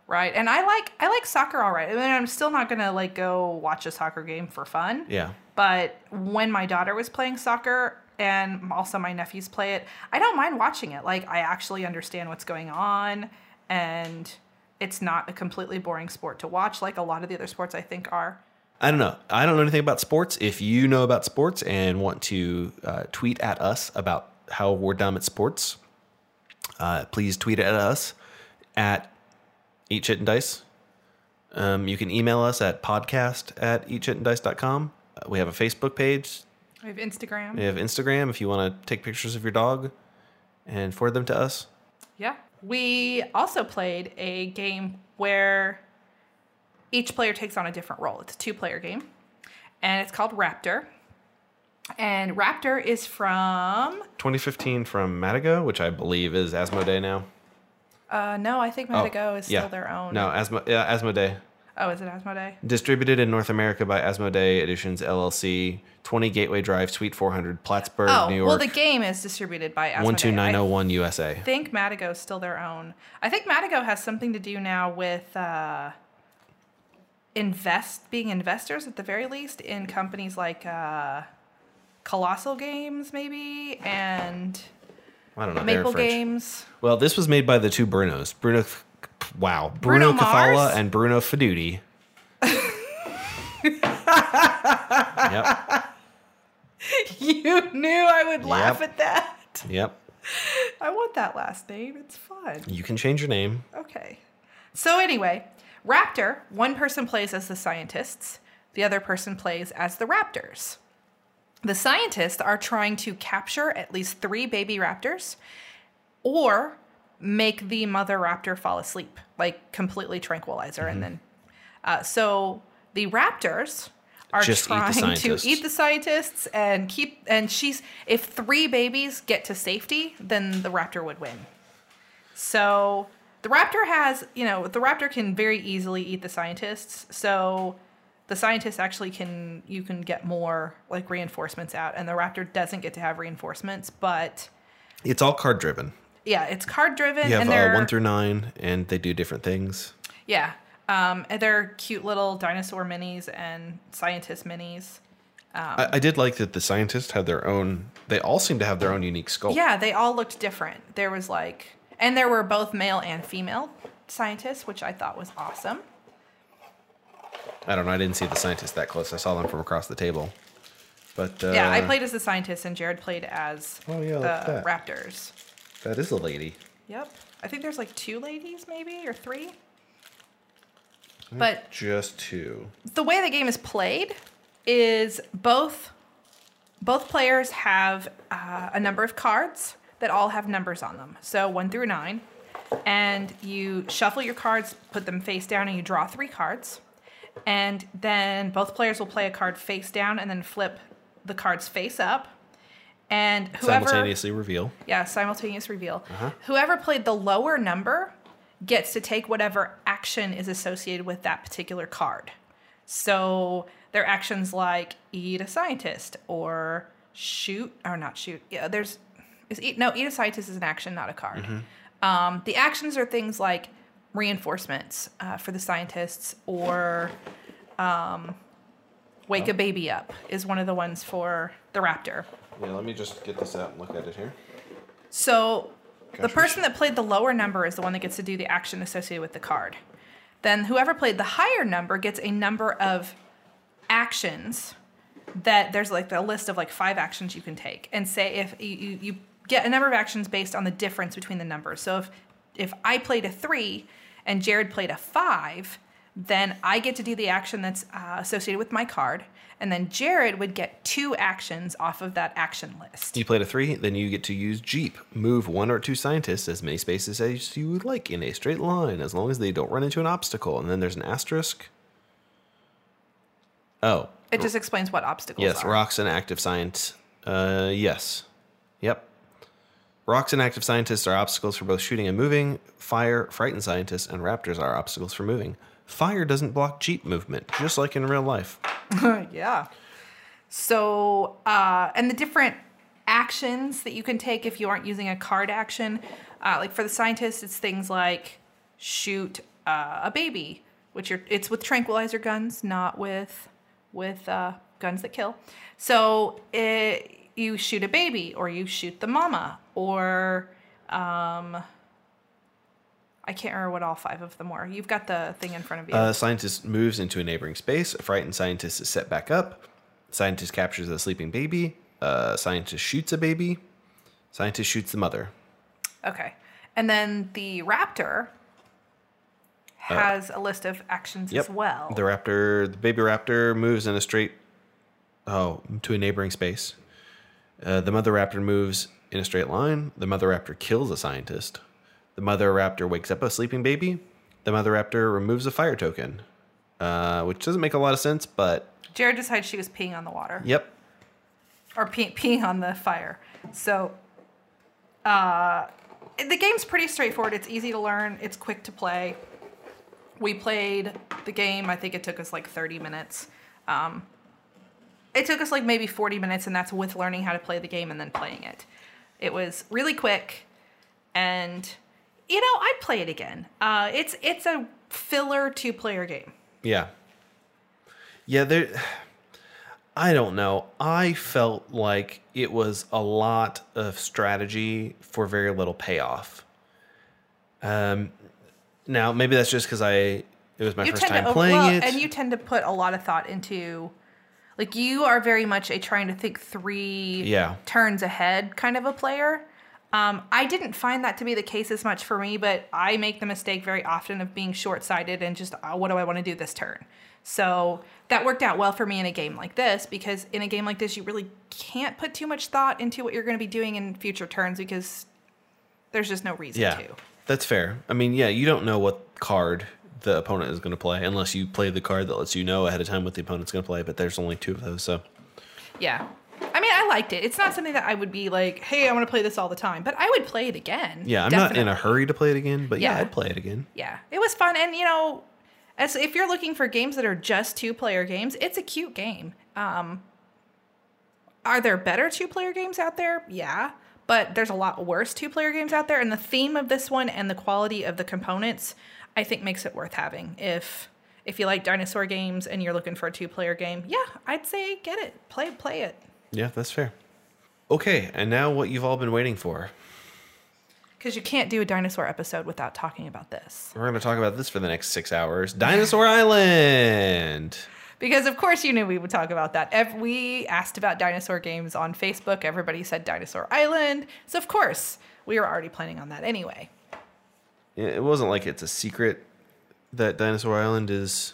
Right. And I like I like soccer all right. I mean, I'm still not gonna like go watch a soccer game for fun. Yeah. But when my daughter was playing soccer and also my nephews play it, I don't mind watching it. Like I actually understand what's going on and it's not a completely boring sport to watch like a lot of the other sports I think are. I don't know. I don't know anything about sports. If you know about sports and want to uh, tweet at us about how we're dumb at sports, uh, please tweet at us at Eat Shit and Dice. Um, you can email us at podcast at eatshitanddice.com. Uh, we have a Facebook page. We have Instagram. We have Instagram if you want to take pictures of your dog and forward them to us. Yeah. We also played a game where each player takes on a different role. It's a two player game, and it's called Raptor. And Raptor is from, 2015 from Matagot, which I believe is Asmodee now. Uh, no, I think is Oh, yeah. still their own. No, Asmo- yeah, Asmodee. Oh, is it Asmodee? Distributed in North America by Asmodee Editions LLC, 20 Gateway Drive, Suite 400, Plattsburgh, Oh, New York, well, the game is distributed by Asmodee. 12901 USA. I think Matagot is still their own. I think Matagot has something to do now with uh, invest being investors at the very least in companies like uh, Colossal Games, maybe, and I don't know. Maple. Games. Well, this was made by the two Brunos. Bruno, wow, Bruno Bruno, Cathala and Bruno Faidutti. [laughs] yep, you knew I would laugh Yep. at that. yep. I want that last name. It's fun. You can change your name. Okay. So anyway, Raptor, one person plays as the scientists, the other person plays as the raptors. The scientists are trying to capture at least three baby raptors or make the mother raptor fall asleep, like completely tranquilize her. And then, uh, so the raptors are Just eat trying to eat the scientists and keep, and she's, if three babies get to safety, then the raptor would win. So the raptor has, you know, the raptor can very easily eat the scientists. So the scientists actually can, you can get more like reinforcements out, and the raptor doesn't get to have reinforcements. But It's all card driven. yeah, it's card driven, You have and uh, one through nine, and they do different things. yeah, um, and they're cute little dinosaur minis and scientist minis. I, I did like that the scientists had their own. They all seem to have their own unique sculpt. Yeah, they all looked different. There was like, and there were both male and female scientists, which I thought was awesome. I don't know. I didn't see the scientists that close. I saw them from across the table. But uh, Yeah, I played as the scientist, and Jared played as Oh, yeah, the that. Raptors. That is a lady. Yep, I think there's like two ladies, maybe or three. But Just two. the way the game is played is both both players have uh, a number of cards that all have numbers on them, so one through nine, and you shuffle your cards, put them face down, and you draw three cards, and then both players will play a card face down and then flip the cards face up, and whoever Simultaneously reveal. yeah, simultaneous reveal. Uh-huh. Whoever played the lower number gets to take whatever action is associated with that particular card. So their actions like eat a scientist or shoot or not shoot. Yeah, there's is eat no eat a scientist is an action, not a card. Um, the actions are things like reinforcements uh, for the scientists or um, wake a baby up is one of the ones for the raptor. Yeah, let me just get this out and look at it here. So the Gosh, we person that played the lower number is the one that gets to do the action associated with the card. Then whoever played the higher number gets a number of actions that there's like a list of like five actions you can take and say if you, you, you get a number of actions based on the difference between the numbers. So if if I played a three and Jared played a five, then I get to do the action that's uh, associated with my card, and then Jared would get two actions off of that action list. You played a three, then you get to use Jeep. Move one or two scientists as many spaces as you would like in a straight line, as long as they don't run into an obstacle. And then there's an asterisk. Oh, It just explains what obstacles yes, are. rocks and active science. Uh, yes, yep. Rocks and active scientists are obstacles for both shooting and moving. Fire, frightened scientists, and raptors are obstacles for moving. Fire doesn't block Jeep movement, just like in real life. [laughs] yeah. So, uh, and the different actions that you can take if you aren't using a card action, uh, like for the scientists, it's things like shoot uh, a baby, which are it's with tranquilizer guns, not with with uh, guns that kill. So it, you shoot a baby, or you shoot the mama, or um, I can't remember what all five of them were. You've got the thing in front of you. Uh, scientist moves into a neighboring space. A frightened scientist is set back up. Scientist captures a sleeping baby. Uh, scientist shoots a baby. Scientist shoots the mother. Okay. And then the raptor has a list of actions as well. The raptor, the baby raptor, moves in a straight oh to a neighboring space. Uh, the mother raptor moves in a straight line. The mother raptor kills a scientist. The mother raptor wakes up a sleeping baby. The mother raptor removes a fire token, uh, which doesn't make a lot of sense, but Jared decides she was peeing on the water yep. or pee- peeing on the fire. So, uh, the game's pretty straightforward. It's easy to learn. It's quick to play. We played the game. I think it took us like 30 minutes. Um, it took us like maybe 40 minutes, and that's with learning how to play the game and then playing it. It was really quick, and you know I'd play it again. Uh, it's it's a filler two player game. Yeah. Yeah, there [sighs] I don't know. I felt like it was a lot of strategy for very little payoff. Um now maybe that's just cuz I it was my you first time to playing well, it. and you tend to put a lot of thought into like you are very much a trying to think three Yeah. turns ahead kind of a player um, i didn't find that to be the case as much for me but i make the mistake very often of being short-sighted and just uh, what do i want to do this turn so that worked out well for me in a game like this because in a game like this you really can't put too much thought into what you're going to be doing in future turns because there's just no reason yeah. to That's fair. I mean, yeah, you don't know what card the opponent is going to play unless you play the card that lets you know ahead of time what the opponent's going to play, but there's only two of those, so Yeah. I mean, I liked it. It's not something that I would be like, hey, I want to play this all the time, but I would play it again. yeah, I'm not in a hurry to play it again, but yeah, Yeah. I'd play it again. Yeah. It was fun. And, you know, as if you're looking for games that are just two player games, it's a cute game. Um, are there better two player games out there? Yeah. But there's a lot worse two player games out there. And the theme of this one and the quality of the components, I think, makes it worth having. If. If you like dinosaur games and you're looking for a two-player game, yeah, I'd say get it, play, play it. Yeah, that's fair. Okay, and now what you've all been waiting for. Because you can't do a dinosaur episode without talking about this. We're going to talk about this for the next six hours. Dinosaur [laughs] Island. Because of course you knew we would talk about that. Ev- we asked about dinosaur games on Facebook. Everybody said Dinosaur Island. So of course we were already planning on that anyway. It wasn't like it's a secret that Dinosaur Island is.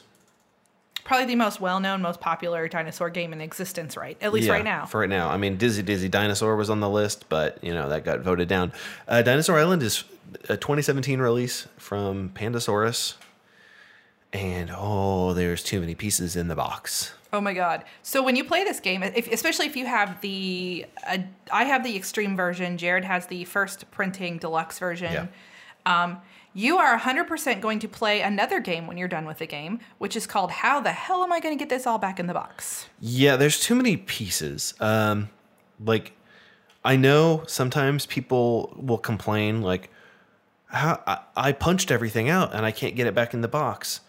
Probably the most well-known, most popular dinosaur game in existence, right? At least Yeah, right now. For right now. I mean, Dizzy Dizzy Dinosaur was on the list, but, you know, that got voted down. Uh, Dinosaur Island is a 2017 release from Pandasaurus. And, oh, there's too many pieces in the box. Oh my god! So when you play this game, if, especially if you have the, uh, I have the extreme version. Jared has the first printing deluxe version. Yeah. Um, you are 100% going to play another game when you're done with the game, which is called How the Hell Am I Going to Get This All Back in the Box? Yeah, there's too many pieces. Um, like, I know sometimes people will complain, like, how I, I punched everything out and I can't get it back in the box.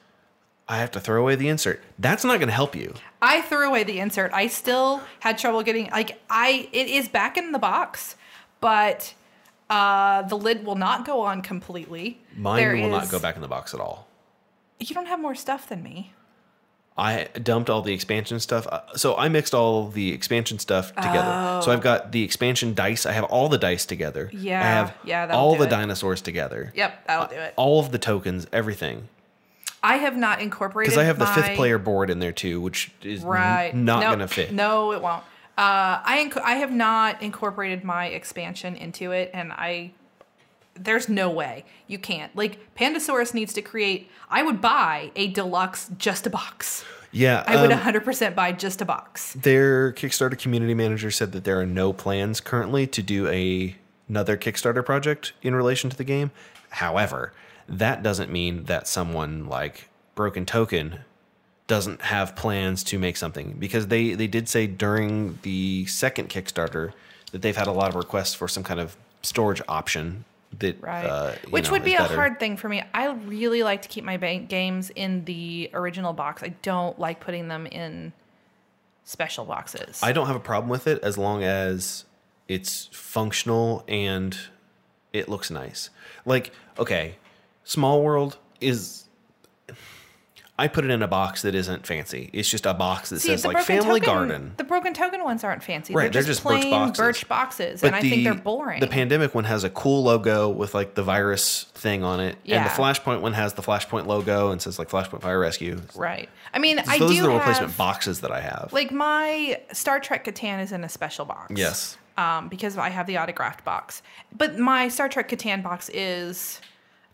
I have to throw away the insert. That's not going to help you. I threw away the insert. I still had trouble getting like I it is back in the box, but uh the lid will not go on completely. Mine There will not go back in the box at all. You don't have more stuff than me. I dumped all the expansion stuff. Uh, So I mixed all the expansion stuff together. So I've got the expansion dice. I have all the dice together. Yeah. I have yeah, all the it. dinosaurs together. Yep, that'll do it. All of the tokens, everything. I have not incorporated Because I have the fifth player board in there too, which is n- right not Nope. going to fit. No, it won't. Uh, I inc- I have not incorporated my expansion into it, and I there's no way you can't. Like Pandasaurus needs to create. I would buy a deluxe just a box. Yeah, I would um, 100% buy just a box. their Kickstarter community manager said that there are no plans currently to do a, another Kickstarter project in relation to the game. However, that doesn't mean that someone like Broken Token doesn't have plans to make something because they they did say during the second Kickstarter that they've had a lot of requests for some kind of storage option that Right. uh, Which know, would be a better. hard thing for me. I really like to keep my bank games in the original box. I don't like putting them in special boxes. I don't have a problem with it as long as it's functional and it looks nice. Like, okay, Small World is I put it in a box that isn't fancy. It's just a box that See, says like Family token, Garden. The broken token ones aren't fancy. Right, they're they're just, just birch plain boxes. birch boxes, and I think they're boring. The pandemic one has a cool logo with like the virus thing on it, and the Flashpoint one has the Flashpoint logo and says like Flashpoint Fire Rescue. right. I mean, I Those do are the have replacement boxes that I have. like my Star Trek Catan is in a special box. yes, um, because I have the autographed box. But my Star Trek Catan box is,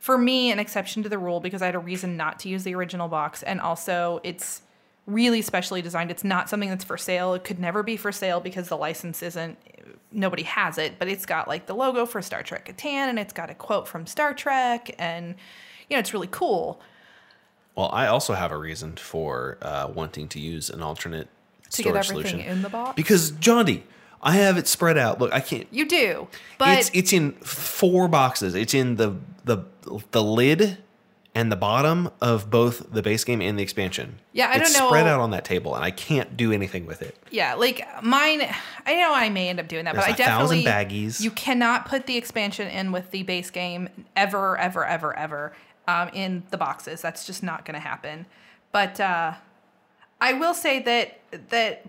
for me, an exception to the rule because I had a reason not to use the original box, and also it's really specially designed. It's not something that's for sale. It could never be for sale because the license isn't. Nobody has it, but it's got like the logo for Star Trek Catan, and it's got a quote from Star Trek, and you know it's really cool. Well, I also have a reason for uh, wanting to use an alternate To get storage everything solution in the box? because John D, I have it spread out. Look, I can't. You do, but it's it's in four boxes. It's in the the the lid and the bottom of both the base game and the expansion. Yeah, I it's don't know- spread out on that table, and I can't do anything with it. Yeah, like mine. I know I may end up doing that, There's but I a thousand definitely baggies. You cannot put the expansion in with the base game ever, ever, ever, ever um, in the boxes. That's just not going to happen. But uh, I will say that that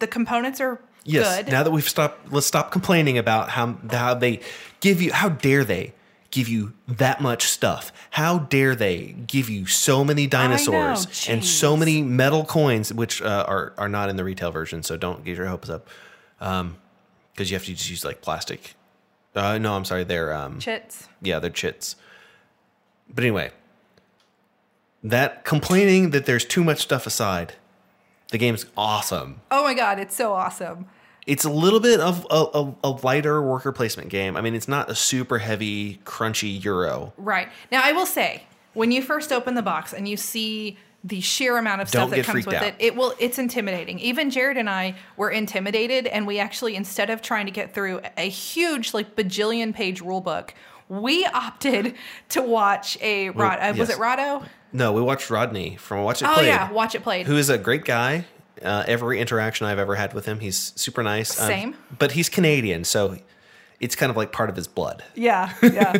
the components are Yes. good. Now that we've stopped, let's stop complaining about how how they give you. How dare they give you that much stuff? How dare they give you so many dinosaurs and so many metal coins, which uh, are are not in the retail version. So don't get your hopes up, because you have to just use like plastic. Uh, no, I'm sorry. They're um, Chits. yeah, they're chits. But anyway, that complaining that there's too much stuff aside, the game's awesome. Oh my god, it's so awesome. It's a little bit of a, a, a lighter worker placement game. I mean, it's not a super heavy, crunchy Euro. Right. Now, I will say, when you first open the box and you see the sheer amount of stuff Don't that comes with out. it, it will it's intimidating. Even Jared and I were intimidated and we actually instead of trying to get through a huge like bajillion page rule book, we opted [laughs] to watch a Rod uh, was it Rado? No, we watched Rodney from Watch It Play. Oh Played, yeah, watch it played. who is a great guy. Uh, every interaction I've ever had with him, he's super nice. Um, Same. but he's Canadian, so it's kind of like part of his blood. Yeah, yeah.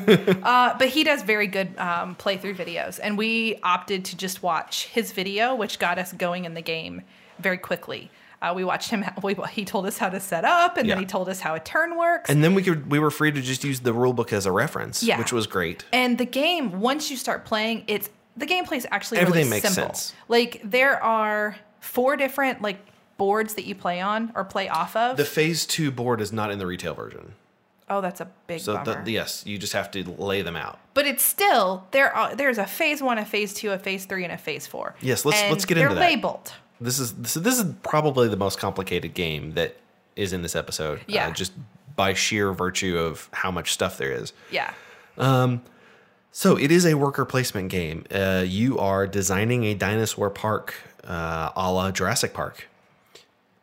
[laughs] uh, but he does very good um, playthrough videos, and we opted to just watch his video, which got us going in the game very quickly. Uh, we watched him. [laughs] We, he told us how to set up, and Yeah. then he told us how a turn works. And then we could we were free to just use the rule book as a reference, Yeah. which was great. And the game, once you start playing, it's the gameplay is actually Everything really makes simple. sense. Like there are four different like boards that you play on or play off of. The phase two board is not in the retail version. oh, that's a big So bummer. the, yes, you just have to lay them out. but it's still there. Are, there's a phase one, a phase two, a phase three, and a phase four. Yes, let's- And let's get into they're that. labeled. This is so this is probably the most complicated game that is in this episode. uh, Yeah. just by sheer virtue of how much stuff there is. Yeah. So it is a worker placement game. Uh, you are designing a dinosaur park uh, a la Jurassic Park.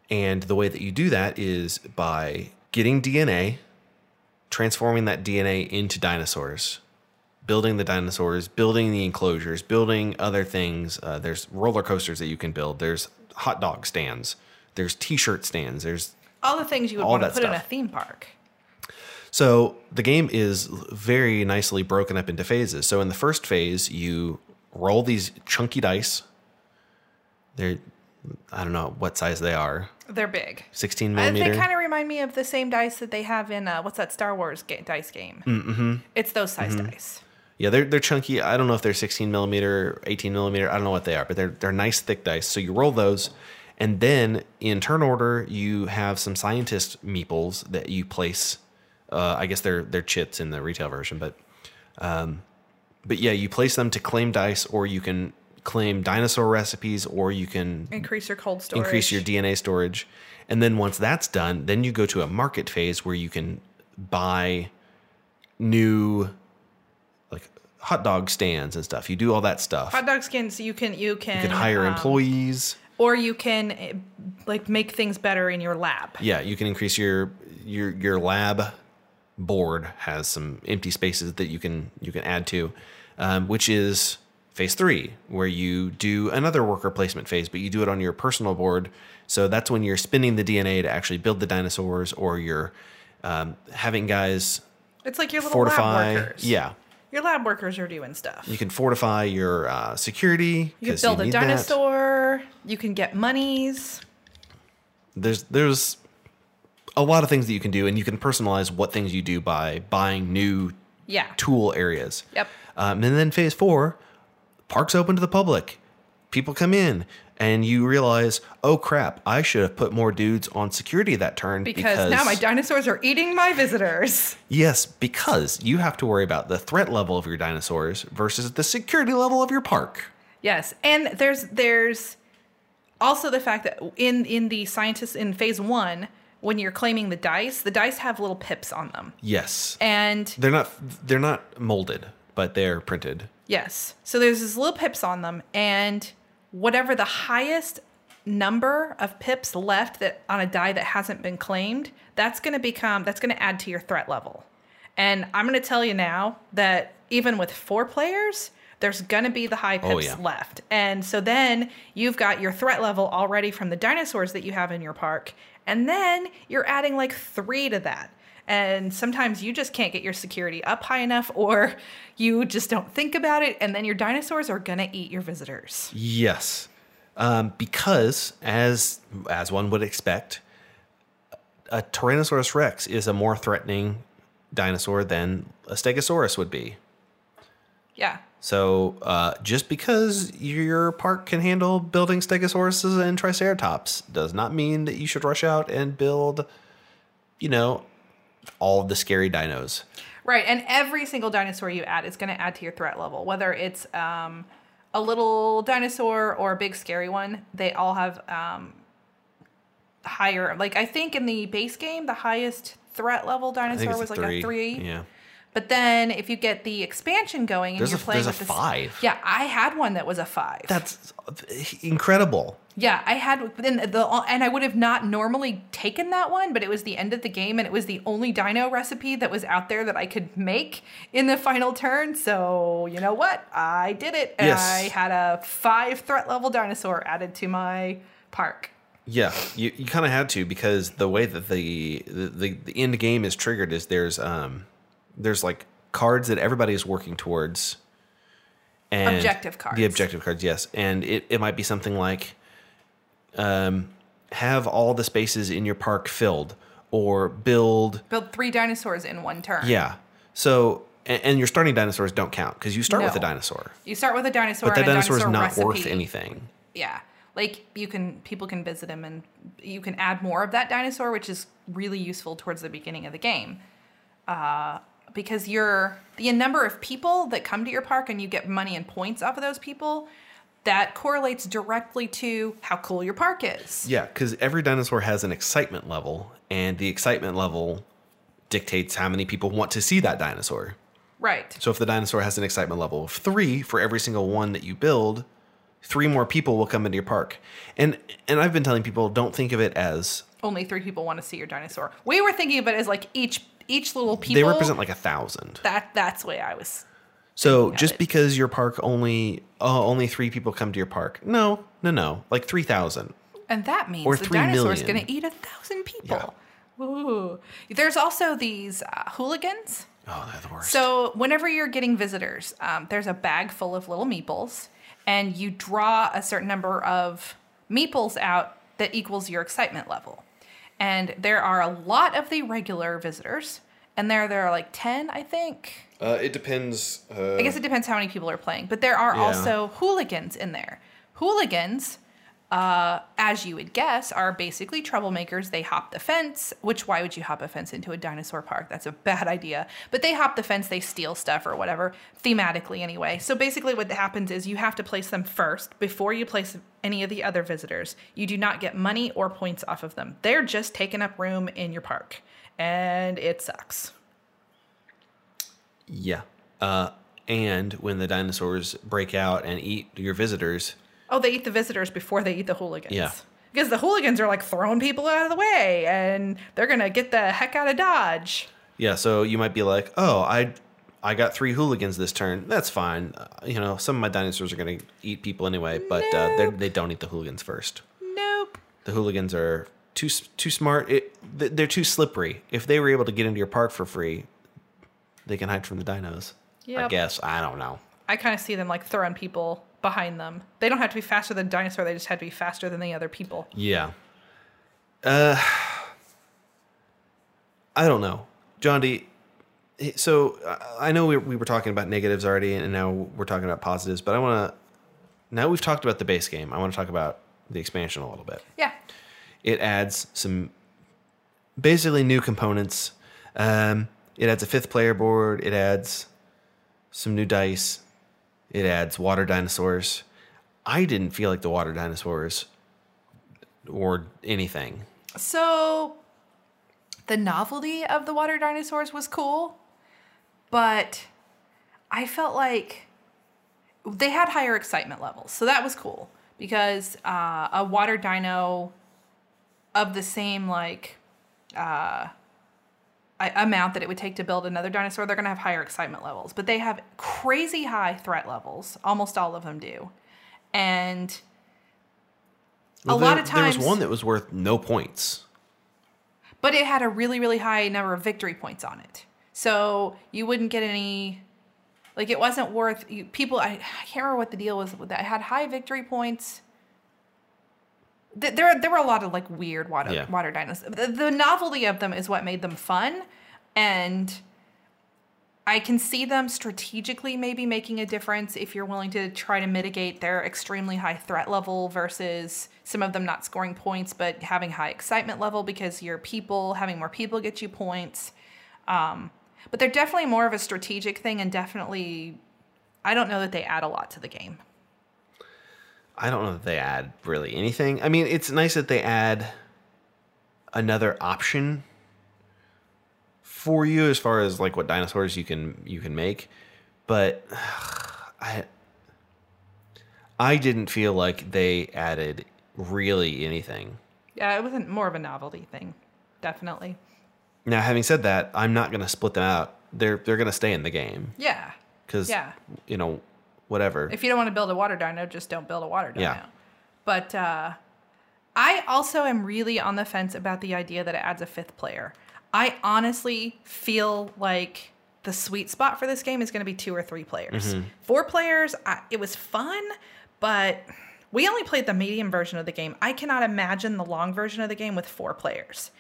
And the way that you do that is by getting DNA, transforming that DNA into dinosaurs, building the dinosaurs, building the enclosures, building other things. Uh, there's roller coasters that you can build, there's hot dog stands, there's t shirt stands, there's All the things you would want to put in a theme park. So the game is very nicely broken up into phases. So in the first phase, you roll these chunky dice. They're I don't know what size they are. They're big. 16 Uh, millimeter. they kind of remind me of the same dice that they have in uh, what's that Star Wars ga- dice game? Mm-hmm. It's those size dice. yeah, they're they're chunky. I don't know if they're 16 millimeter, 18 millimeter. I don't know what they are, but they're they're nice thick dice. So you roll those, and then in turn order, you have some scientist meeples that you place. Uh, I guess they're they're chits in the retail version, but um, but yeah, you place them to claim dice, or you can claim dinosaur recipes, or you can Increase your cold storage. increase your DNA storage. And then once that's done, then you go to a market phase where you can buy new like hot dog stands and stuff. You do all that stuff. hot dog skins. You can you can you can hire um, employees. or you can eh, like make things better in your lab. Yeah, you can increase your your your lab board has some empty spaces that you can you can add to, um, which is phase three, where you do another worker placement phase, but you do it on your personal board. So that's when you're spinning the DNA to actually build the dinosaurs, or you're um, having guys It's like your little fortify. lab workers. Yeah, your lab workers are doing stuff. You can fortify your uh, security. You can build a need that. dinosaur. You can get monies. There's there's a lot of things that you can do, and you can personalize what things you do by buying new Yeah. tool areas. Yep. Um, and then phase four, parks open to the public. People come in, and you realize, oh crap, I should have put more dudes on security that turn Because, now my dinosaurs are eating my visitors. yes, because you have to worry about the threat level of your dinosaurs versus the security level of your park. Yes, and there's there's also the fact that in in the scientists in phase one, when you're claiming the dice, the dice have little pips on them, Yes, and they're not they're not molded, but they're printed. yes, so there's these little pips on them, and whatever the highest number of pips left that on a die that hasn't been claimed, that's going to become that's going to add to your threat level. And I'm going to tell you now that even with four players, there's going to be the high oh, pips Oh, yeah. left. And so then you've got your threat level already from the dinosaurs that you have in your park. And then you're adding like three to that. And sometimes you just can't get your security up high enough, or you just don't think about it. And then your dinosaurs are going to eat your visitors. Yes, um, because as as one would expect, a Tyrannosaurus Rex is a more threatening dinosaur than a Stegosaurus would be. Yeah. So uh, just because your park can handle building Stegosauruses and Triceratops does not mean that you should rush out and build, you know, all of the scary dinos. Right, and every single dinosaur you add is going to add to your threat level, whether it's um, a little dinosaur or a big scary one. They all have um, higher. Like I think in the base game, the highest threat level dinosaur was like three. a three. Yeah. But then if you get the expansion going and There's you're a- playing there's a with this, five. yeah, I had one that was a five. That's incredible. Yeah, I had then the and I would have not normally taken that one, but it was the end of the game and it was the only dino recipe that was out there that I could make in the final turn. So, you know what? I did it. And Yes. I had a 5 threat level dinosaur added to my park. Yeah, you, you kind of had to because the way that the, the the the end game is triggered is there's um there's like cards that everybody is working towards. And Objective cards. The objective cards, yes, and it, it might be something like, um, have all the spaces in your park filled, or build Build 3 dinosaurs in one turn. yeah. So and, and your starting dinosaurs don't count because you start with a dinosaur, You start with a dinosaur but that and a dinosaur is not recipe. worth anything. Yeah. Like you can people can visit him and you can add more of that dinosaur, which is really useful towards the beginning of the game. Uh, because you're the number of people that come to your park and you get money and points off of those people, that correlates directly to how cool your park is. Yeah, because every dinosaur has an excitement level, and the excitement level dictates how many people want to see that dinosaur. Right. So if the dinosaur has an excitement level of three for every single one that you build, three more people will come into your park. And and I've been telling people don't think of it as Only three people want to see your dinosaur. We were thinking of it as like each each little people. they represent like a thousand. that. That's the way I was. So just it. because your park only oh only three people come to your park, no, no, no, like three thousand. And that means Or the dinosaur's going to eat a thousand people. Ooh. There's also these uh, hooligans. Oh, they're the worst. So whenever you're getting visitors, um, there's a bag full of little meeples, and you draw a certain number of meeples out that equals your excitement level. And there are a lot of the regular visitors, and there there are like ten, I think. uh, it depends. Uh, I guess it depends how many people are playing, but there are Yeah. also hooligans in there. Hooligans, uh, as you would guess, are basically troublemakers. They hop the fence, which why would you hop a fence into a dinosaur park? That's a bad [laughs] idea. But they hop the fence, they steal stuff or whatever, thematically anyway. So basically, what happens is you have to place them first before you place any of the other visitors. You do not get money or points off of them. They're just taking up room in your park, and it sucks. Yeah. Uh, and when the dinosaurs break out and eat your visitors, Oh, they eat the visitors before they eat the hooligans. Yeah. Because the hooligans are like throwing people out of the way and they're going to get the heck out of Dodge. yeah. So you might be like, oh, I, I got three hooligans this turn. That's fine. Uh, you know, some of my dinosaurs are going to eat people anyway, but uh, they're- don't eat the hooligans first. Nope. The hooligans are too too smart. It, they're too slippery. If they were able to get into your park for free, they can hide from the dinos. I guess I don't know. I kind of see them like throwing people behind them. They don't have to be faster than dinosaur. They just have to be faster than the other people. Yeah. Uh, I don't know, John D. So I- I know we we were talking about negatives already, and now we're talking about positives. But I want to. Now we've talked about the base game. I want to talk about the expansion a little bit. Yeah. It adds some basically new components. Um, it adds a fifth player board. It adds some new dice. It adds water dinosaurs. I didn't feel like the water dinosaurs or anything. So the novelty of the water dinosaurs was cool, but I felt like they had higher excitement levels. So that was cool because uh, a water dino of the same like uh, amount that it would take to build another dinosaur, they're going to have higher excitement levels. But they have crazy high threat levels. Almost all of them do. And a Well, lot of times. there was one that was worth no points. but it had a really really high number of victory points on it so you wouldn't get any like it wasn't worth you, people I, I can't remember what the deal was with that it had high victory points Th- there, there were a lot of like weird water Yeah. water dinosaurs. The, the novelty of them is what made them fun, and I can see them strategically maybe making a difference if you're willing to try to mitigate their extremely high threat level versus some of them not scoring points but having high excitement level because your people having more people get you points. Um, but they're definitely more of a strategic thing and definitely I don't know that they add a lot to the game. I don't know that they add really anything. I mean, it's nice that they add another option for you as far as like what dinosaurs you can you can make, but [sighs] I I didn't feel like they added really anything. Yeah, it wasn't more of a novelty thing. Definitely. Now, having said that, I'm not going to split them out. They're they're going to stay in the game Yeah. because Yeah. you know whatever. If you don't want to build a water dino, just don't build a water dino. Yeah. But uh, I also am really on the fence about the idea that it adds a fifth player. I honestly feel like the sweet spot for this game is going to be two or three players. Four players, I, it was fun, but we only played the medium version of the game. I cannot imagine the long version of the game with four players.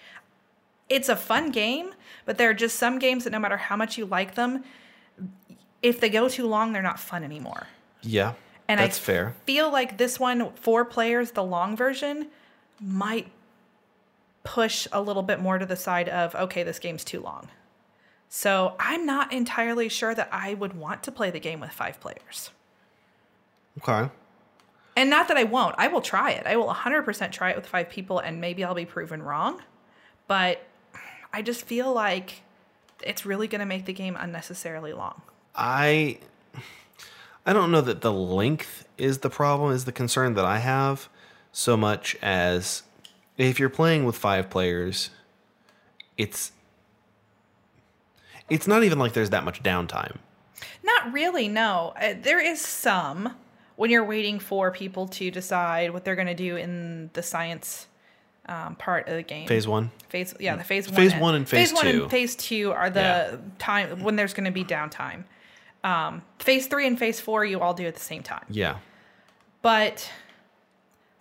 It's a fun game, but there are just some games that no matter how much you like them, if they go too long, they're not fun anymore. yeah, And that's I fair. feel like this one, four players, the long version, might push a little bit more to the side of, okay, this game's too long. So I'm not entirely sure that I would want to play the game with five players. Okay. And not that I won't. I will try it. I will 100% try it with five people and maybe I'll be proven wrong. But I just feel like it's really going to make the game unnecessarily long. I I don't know that the length is the problem is the concern that I have so much as if you're playing with five players it's it's not even like there's that much downtime. Not really, no. Uh, there is some when you're waiting for people to decide what they're going to do in the science um, part of the game. Phase 1. Phase, yeah, the phase one. Phase one and phase one two. and phase two are the Yeah. time when there's going to be downtime. Um, phase three and phase four, you all do at the same time. Yeah. But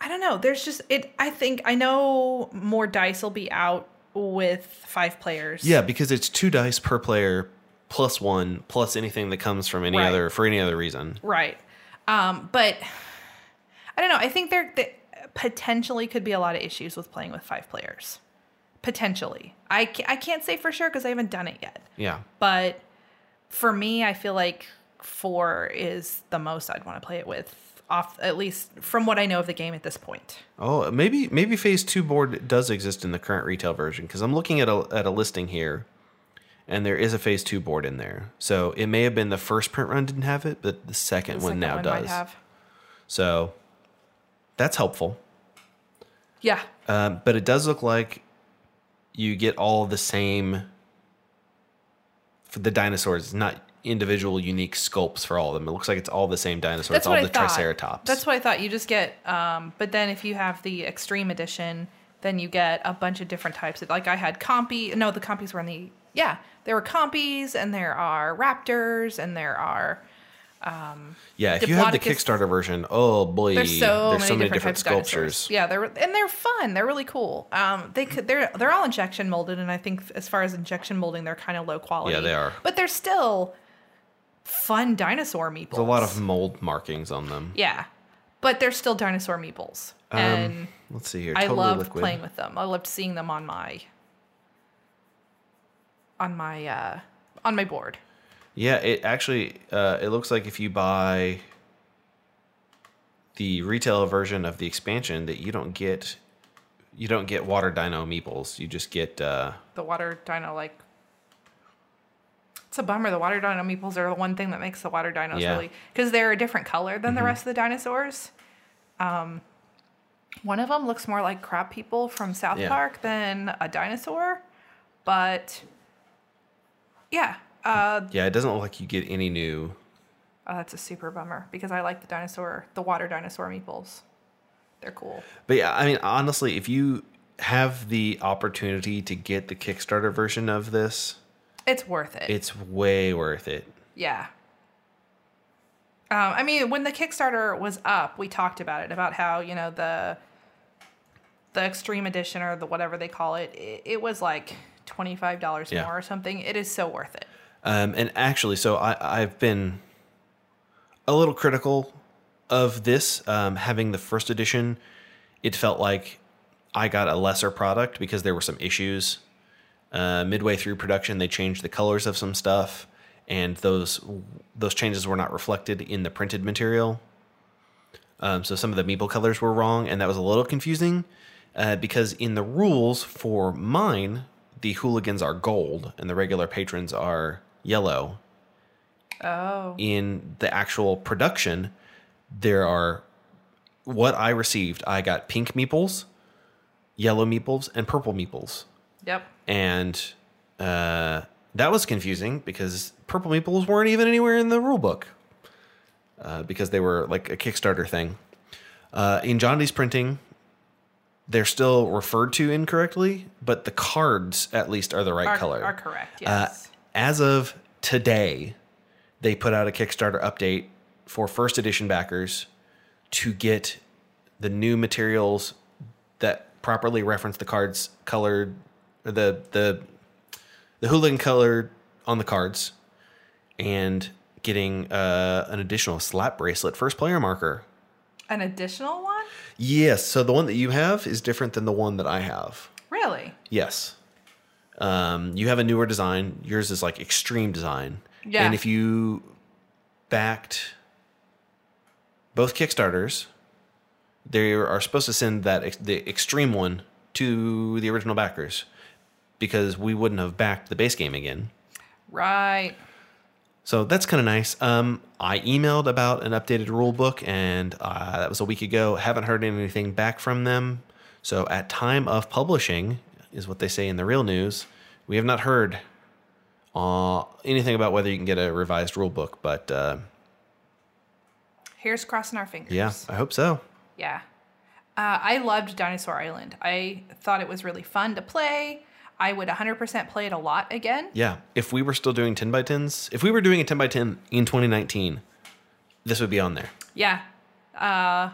I don't know. There's just it. I think I know more dice will be out with five players. Yeah, because it's two dice per player plus 1 plus anything that comes from any Right. other for any other reason. Right. Um, but I don't know. I think there, there potentially could be a lot of issues with playing with five players. Potentially. I, I can't say for sure because I haven't done it yet. Yeah. But for me, I feel like four is the most I'd want to play it with, off at least from what I know of the game at this point. Oh, maybe maybe phase two board does exist in the current retail version because I'm looking at a at a listing here, and there is a phase two board in there. So it may have been the first print run didn't have it, but the second The one second now one does. So that's helpful. Yeah. Um, but it does look like you get all the same for the dinosaurs, not individual unique sculpts for all of them. It looks like it's all the same dinosaur. That's it's all I the thought. Triceratops. That's what I thought. You just get, um, but then if you have the extreme edition, then you get a bunch of different types. Of, like I had compy. No, the compies were in the yeah. There were compies, and there are raptors, and there are Yeah, if you have the Kickstarter version, oh boy, there's so, many, different, types sculptures. Yeah, they're and they're fun. They're really cool. Um, they could they're they're all injection molded, and I think as far as injection molding, they're kind of low quality. Yeah, they are. But they're still fun dinosaur meeples. There's a lot of mold markings on them. yeah, but they're still dinosaur meeples, and Let's see here. I Totally loved liquid. playing with them. I loved seeing them on my on my uh, on my board. Yeah, it actually uh, it looks like if you buy the retail version of the expansion, that you don't get you don't get water dino meeples. You just get uh, the water dino like it's a bummer the water dino meeples are the one thing that makes the water dinos Yeah. really because they're a different color than the rest of the dinosaurs um one of them looks more like crab people from south Yeah. park than a dinosaur but yeah uh yeah. It doesn't look like you get any new. oh, that's a super bummer because i like the dinosaur the water dinosaur meeples they're cool But yeah, I mean, honestly, if you have the opportunity to get the Kickstarter version of this, it's worth it it's way worth it. Yeah. Um, I mean, when the Kickstarter was up, we talked about it about how you know the the Extreme Edition or the whatever they call it, it, it was like twenty five dollars Yeah. more or something. It is so worth it. Um, and actually, so I, I've been a little critical of this. Um, having the first edition, it felt like I got a lesser product because there were some issues. Uh, midway through production, they changed the colors of some stuff, and those those changes were not reflected in the printed material. Um, so some of the meeple colors were wrong, and that was a little confusing uh, because in the rules for mine, the hooligans are gold and the regular patrons are yellow. Oh, In the actual production, there are what I received. I got pink meeples, yellow meeples, and purple meeples, yep. and uh, that was confusing because purple meeples weren't even anywhere in the rule book uh, because they were like a Kickstarter thing. Uh, in John Dee's printing, they're still referred to incorrectly, but the cards at least are the right Are, color. are correct. Uh, Yes. As of today, they put out a Kickstarter update for first edition backers to get the new materials that properly reference the cards colored, or the the the hooligan color on the cards, and getting uh, an additional slap bracelet first player marker. An additional one? Yes, so the one that you have is different than the one that I have. Really? Yes. Um, you have a newer design. Yours is like extreme design. Yeah. And if you backed both Kickstarters, they are supposed to send that ex- the extreme one to the original backers because we wouldn't have backed the base game again. Right. So that's kind of nice. Um, I emailed about an updated rule book, and uh, that was a week ago. Haven't heard anything back from them. So at time of publishing, is what they say in the real news. We have not heard uh, anything about whether you can get a revised rule book, but uh, Here's crossing our fingers. yeah, I hope so. Yeah. Uh, I loved Dinosaur Island. I thought it was really fun to play. I would 100% play it a lot again. Yeah, if we were still doing 10 by 10s, if we were doing a 10 by 10 in 2019, this would be on there. Yeah. Uh,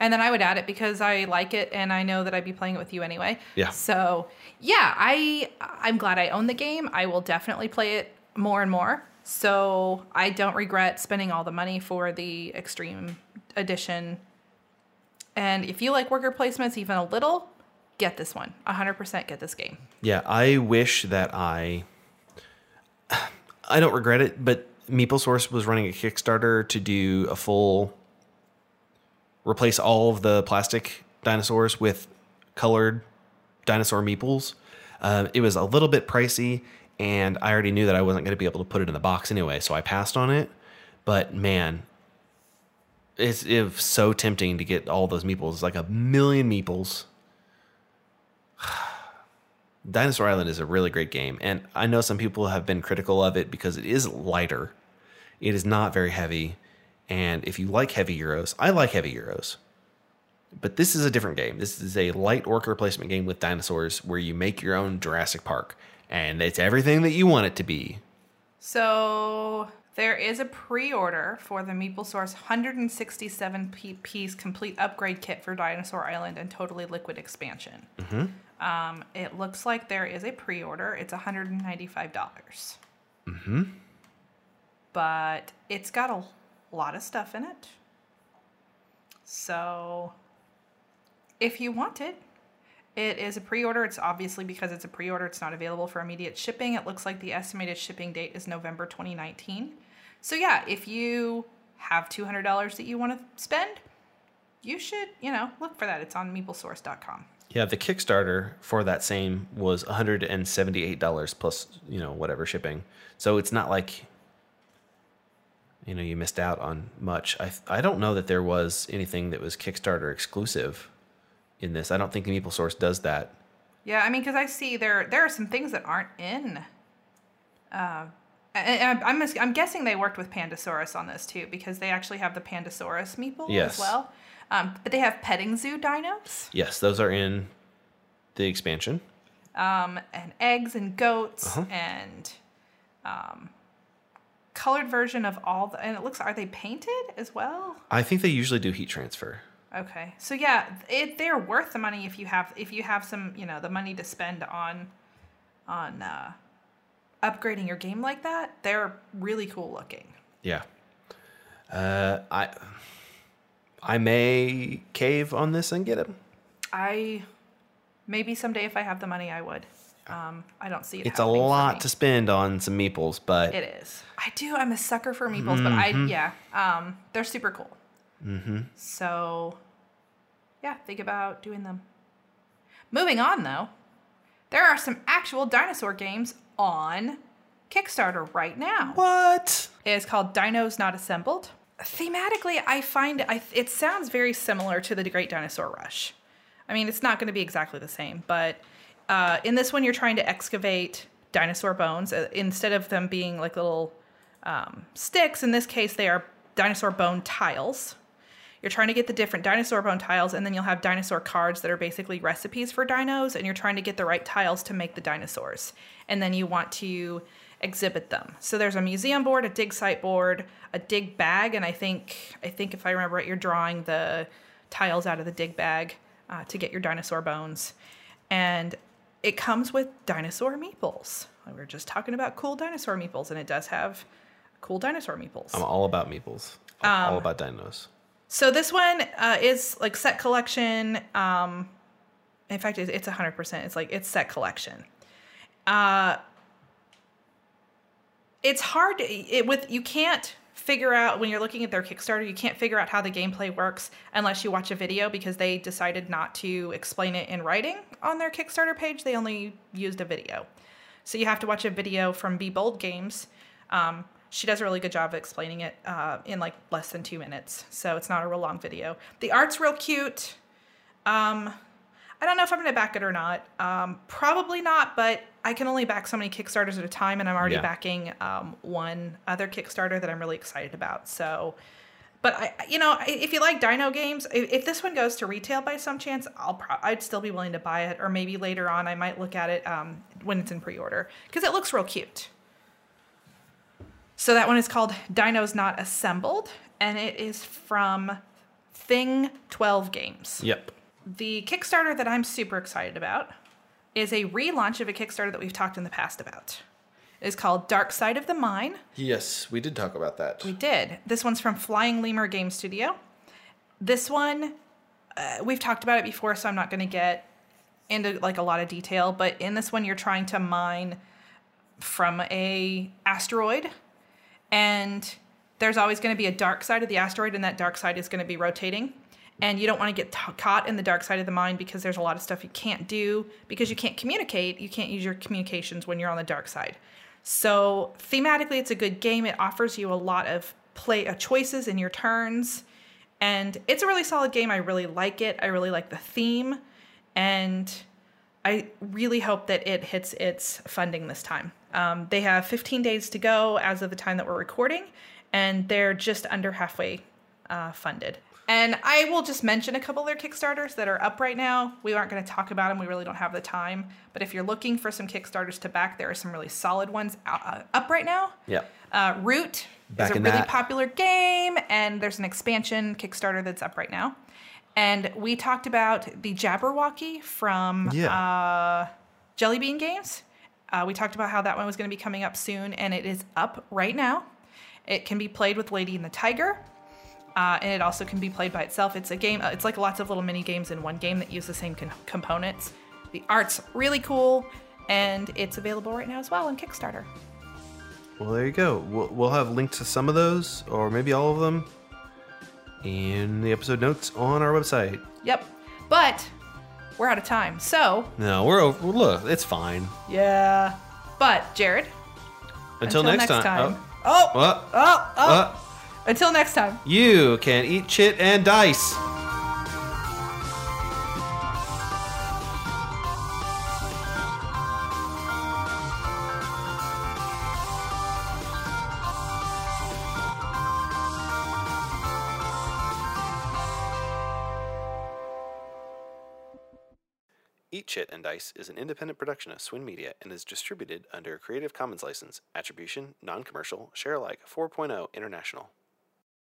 and then I would add it because I like it and I know that I'd be playing it with you anyway. Yeah. So yeah, I I'm glad I own the game. I will definitely play it more and more. So I don't regret spending all the money for the extreme edition. And if you like worker placements even a little, get this one. 100% get this game. Yeah, I wish that I. [sighs] I don't regret it, but Meeple Source was running a Kickstarter to do a full replace all of the plastic dinosaurs with colored dinosaur meeples. Uh, it was a little bit pricey, and I already knew that I wasn't going to be able to put it in the box anyway, so I passed on it. But man, it's, so tempting to get all those meeples. It's like a million meeples. [sighs] Dinosaur Island is a really great game, and I know some people have been critical of it because it is lighter. It is not very heavy, and if you like heavy euros, I like heavy euros. But this is a different game. This is a light worker placement game with dinosaurs where you make your own Jurassic Park. And it's everything that you want it to be. So there is a pre-order for the MeepleSource 167 p- piece complete upgrade kit for Dinosaur Island and Totally Liquid expansion. Um, it looks like there is a pre-order. It's 195 dollars. Mm-hmm. But it's got a lot of stuff in it. So if you want it, it is a pre-order. It's obviously because it's a pre-order, it's not available for immediate shipping. It looks like the estimated shipping date is November 2019. So yeah, if you have $200 that you want to spend, you should, you know, look for that. It's on meeplesource.com. Yeah, the Kickstarter for that same was $178 plus, you know, whatever shipping. So it's not like you know, you missed out on much. I I don't know that there was anything that was Kickstarter exclusive in this. I don't think Meeple Source does that. Yeah, I mean, because I see there there are some things that aren't in. Uh, and I'm I'm I'm guessing they worked with Pandasaurus on this too because they actually have the Pandasaurus meeple Yes. as well. Um, but they have petting zoo dinos, Yes, those are in the expansion. um, and eggs and goats Uh-huh. and um, colored version of all the. And it looks are they painted as well? I think they usually do heat transfer. Okay, so yeah, it, they're worth the money if you have if you have some you know the money to spend on on uh, upgrading your game like that. They're really cool looking. Yeah. Uh, I I may cave on this and get it. I maybe someday if I have the money, I would. Um, I don't see it. It's a lot to spend on some meeples, but It is. I do. I'm a sucker for meeples, but I Mm-hmm. yeah, um, they're super cool. Mm-hmm. So, yeah, think about doing them. Moving on though, there are some actual dinosaur games on Kickstarter right now. what? It is called Dinos Not Assembled. Thematically, I find I, it sounds very similar to the Great Dinosaur Rush. I mean, it's not going to be exactly the same, but uh, in this one, you're trying to excavate dinosaur bones uh, instead of them being like little um, sticks. In this case, they are dinosaur bone tiles. You're trying to get the different dinosaur bone tiles, and then you'll have dinosaur cards that are basically recipes for dinos, and you're trying to get the right tiles to make the dinosaurs. And then you want to exhibit them. So there's a museum board, a dig site board, a dig bag, and I think I think if I remember right, you're drawing the tiles out of the dig bag uh, to get your dinosaur bones, and it comes with dinosaur meeples. We were just talking about cool dinosaur meeples, and it does have cool dinosaur meeples. I'm all about meeples. I'm all about dinos. So this one uh, is like set collection. Um, in fact, it's, it's 100%. It's like it's set collection. Uh, it's hard to, it with you can't figure out when you're looking at their Kickstarter, you can't figure out how the gameplay works unless you watch a video because they decided not to explain it in writing on their Kickstarter page. They only used a video. So you have to watch a video from Be Bold Games. Um, she does a really good job of explaining it uh, in like less than two minutes. So it's not a real long video. The art's real cute. Um, I don't know if I'm going to back it or not. Um, probably not, but I can only back so many Kickstarters at a time, and I'm already Yeah. backing um, one other Kickstarter that I'm really excited about. So, but I, you know, if you like Dino games, if, if this one goes to retail by some chance, I'll pro- I'd still be willing to buy it, or maybe later on I might look at it um, when it's in pre-order because it looks real cute. So that one is called Dinos Not Assembled, and it is from Thing 12 Games. Yep. The Kickstarter that I'm super excited about is a relaunch of a Kickstarter that we've talked in the past about. It is called Dark Side of the Mine. Yes, we did talk about that. We did. This one's from Flying Lemur Game Studio. This one, uh, we've talked about it before, so I'm not going to get into like a lot of detail. But in this one, you're trying to mine from a asteroid, and there's always going to be a dark side of the asteroid, and that dark side is going to be rotating. And you don't want to get t- caught in the dark side of the mind because there's a lot of stuff you can't do because you can't communicate. You can't use your communications when you're on the dark side. So thematically, it's a good game. It offers you a lot of play uh, choices in your turns, and it's a really solid game. I really like it. I really like the theme, and I really hope that it hits its funding this time. Um, they have 15 days to go as of the time that we're recording, and they're just under halfway uh, funded. And I will just mention a couple of their Kickstarters that are up right now. We aren't going to talk about them. We really don't have the time. But if you're looking for some Kickstarters to back, there are some really solid ones out, uh, up right now. Yeah. Uh, Root Back is a really that. popular game, and there's an expansion Kickstarter that's up right now. And we talked about the Jabberwocky from Yeah. uh, Jelly Bean Games. Uh, we talked about how that one was going to be coming up soon, and it is up right now. It can be played with Lady and the Tiger, uh, and it also can be played by itself. It's a game. Uh, it's like lots of little mini games in one game that use the same con- components. The art's really cool, and it's available right now as well on Kickstarter. Well, there you go. We'll, we'll have links to some of those, or maybe all of them, in the episode notes on our website. Yep. But we're out of time. So, No, we're over. Look, it's fine. yeah. But, Jared, Until, next, time. Oh, Oh, what? oh, oh. What? Until next time. You can eat chit and dice. Eat Chit and Dice is an independent production of Swin Media and is distributed under a Creative Commons license, Attribution, Non Commercial, Share Alike 4.0 International.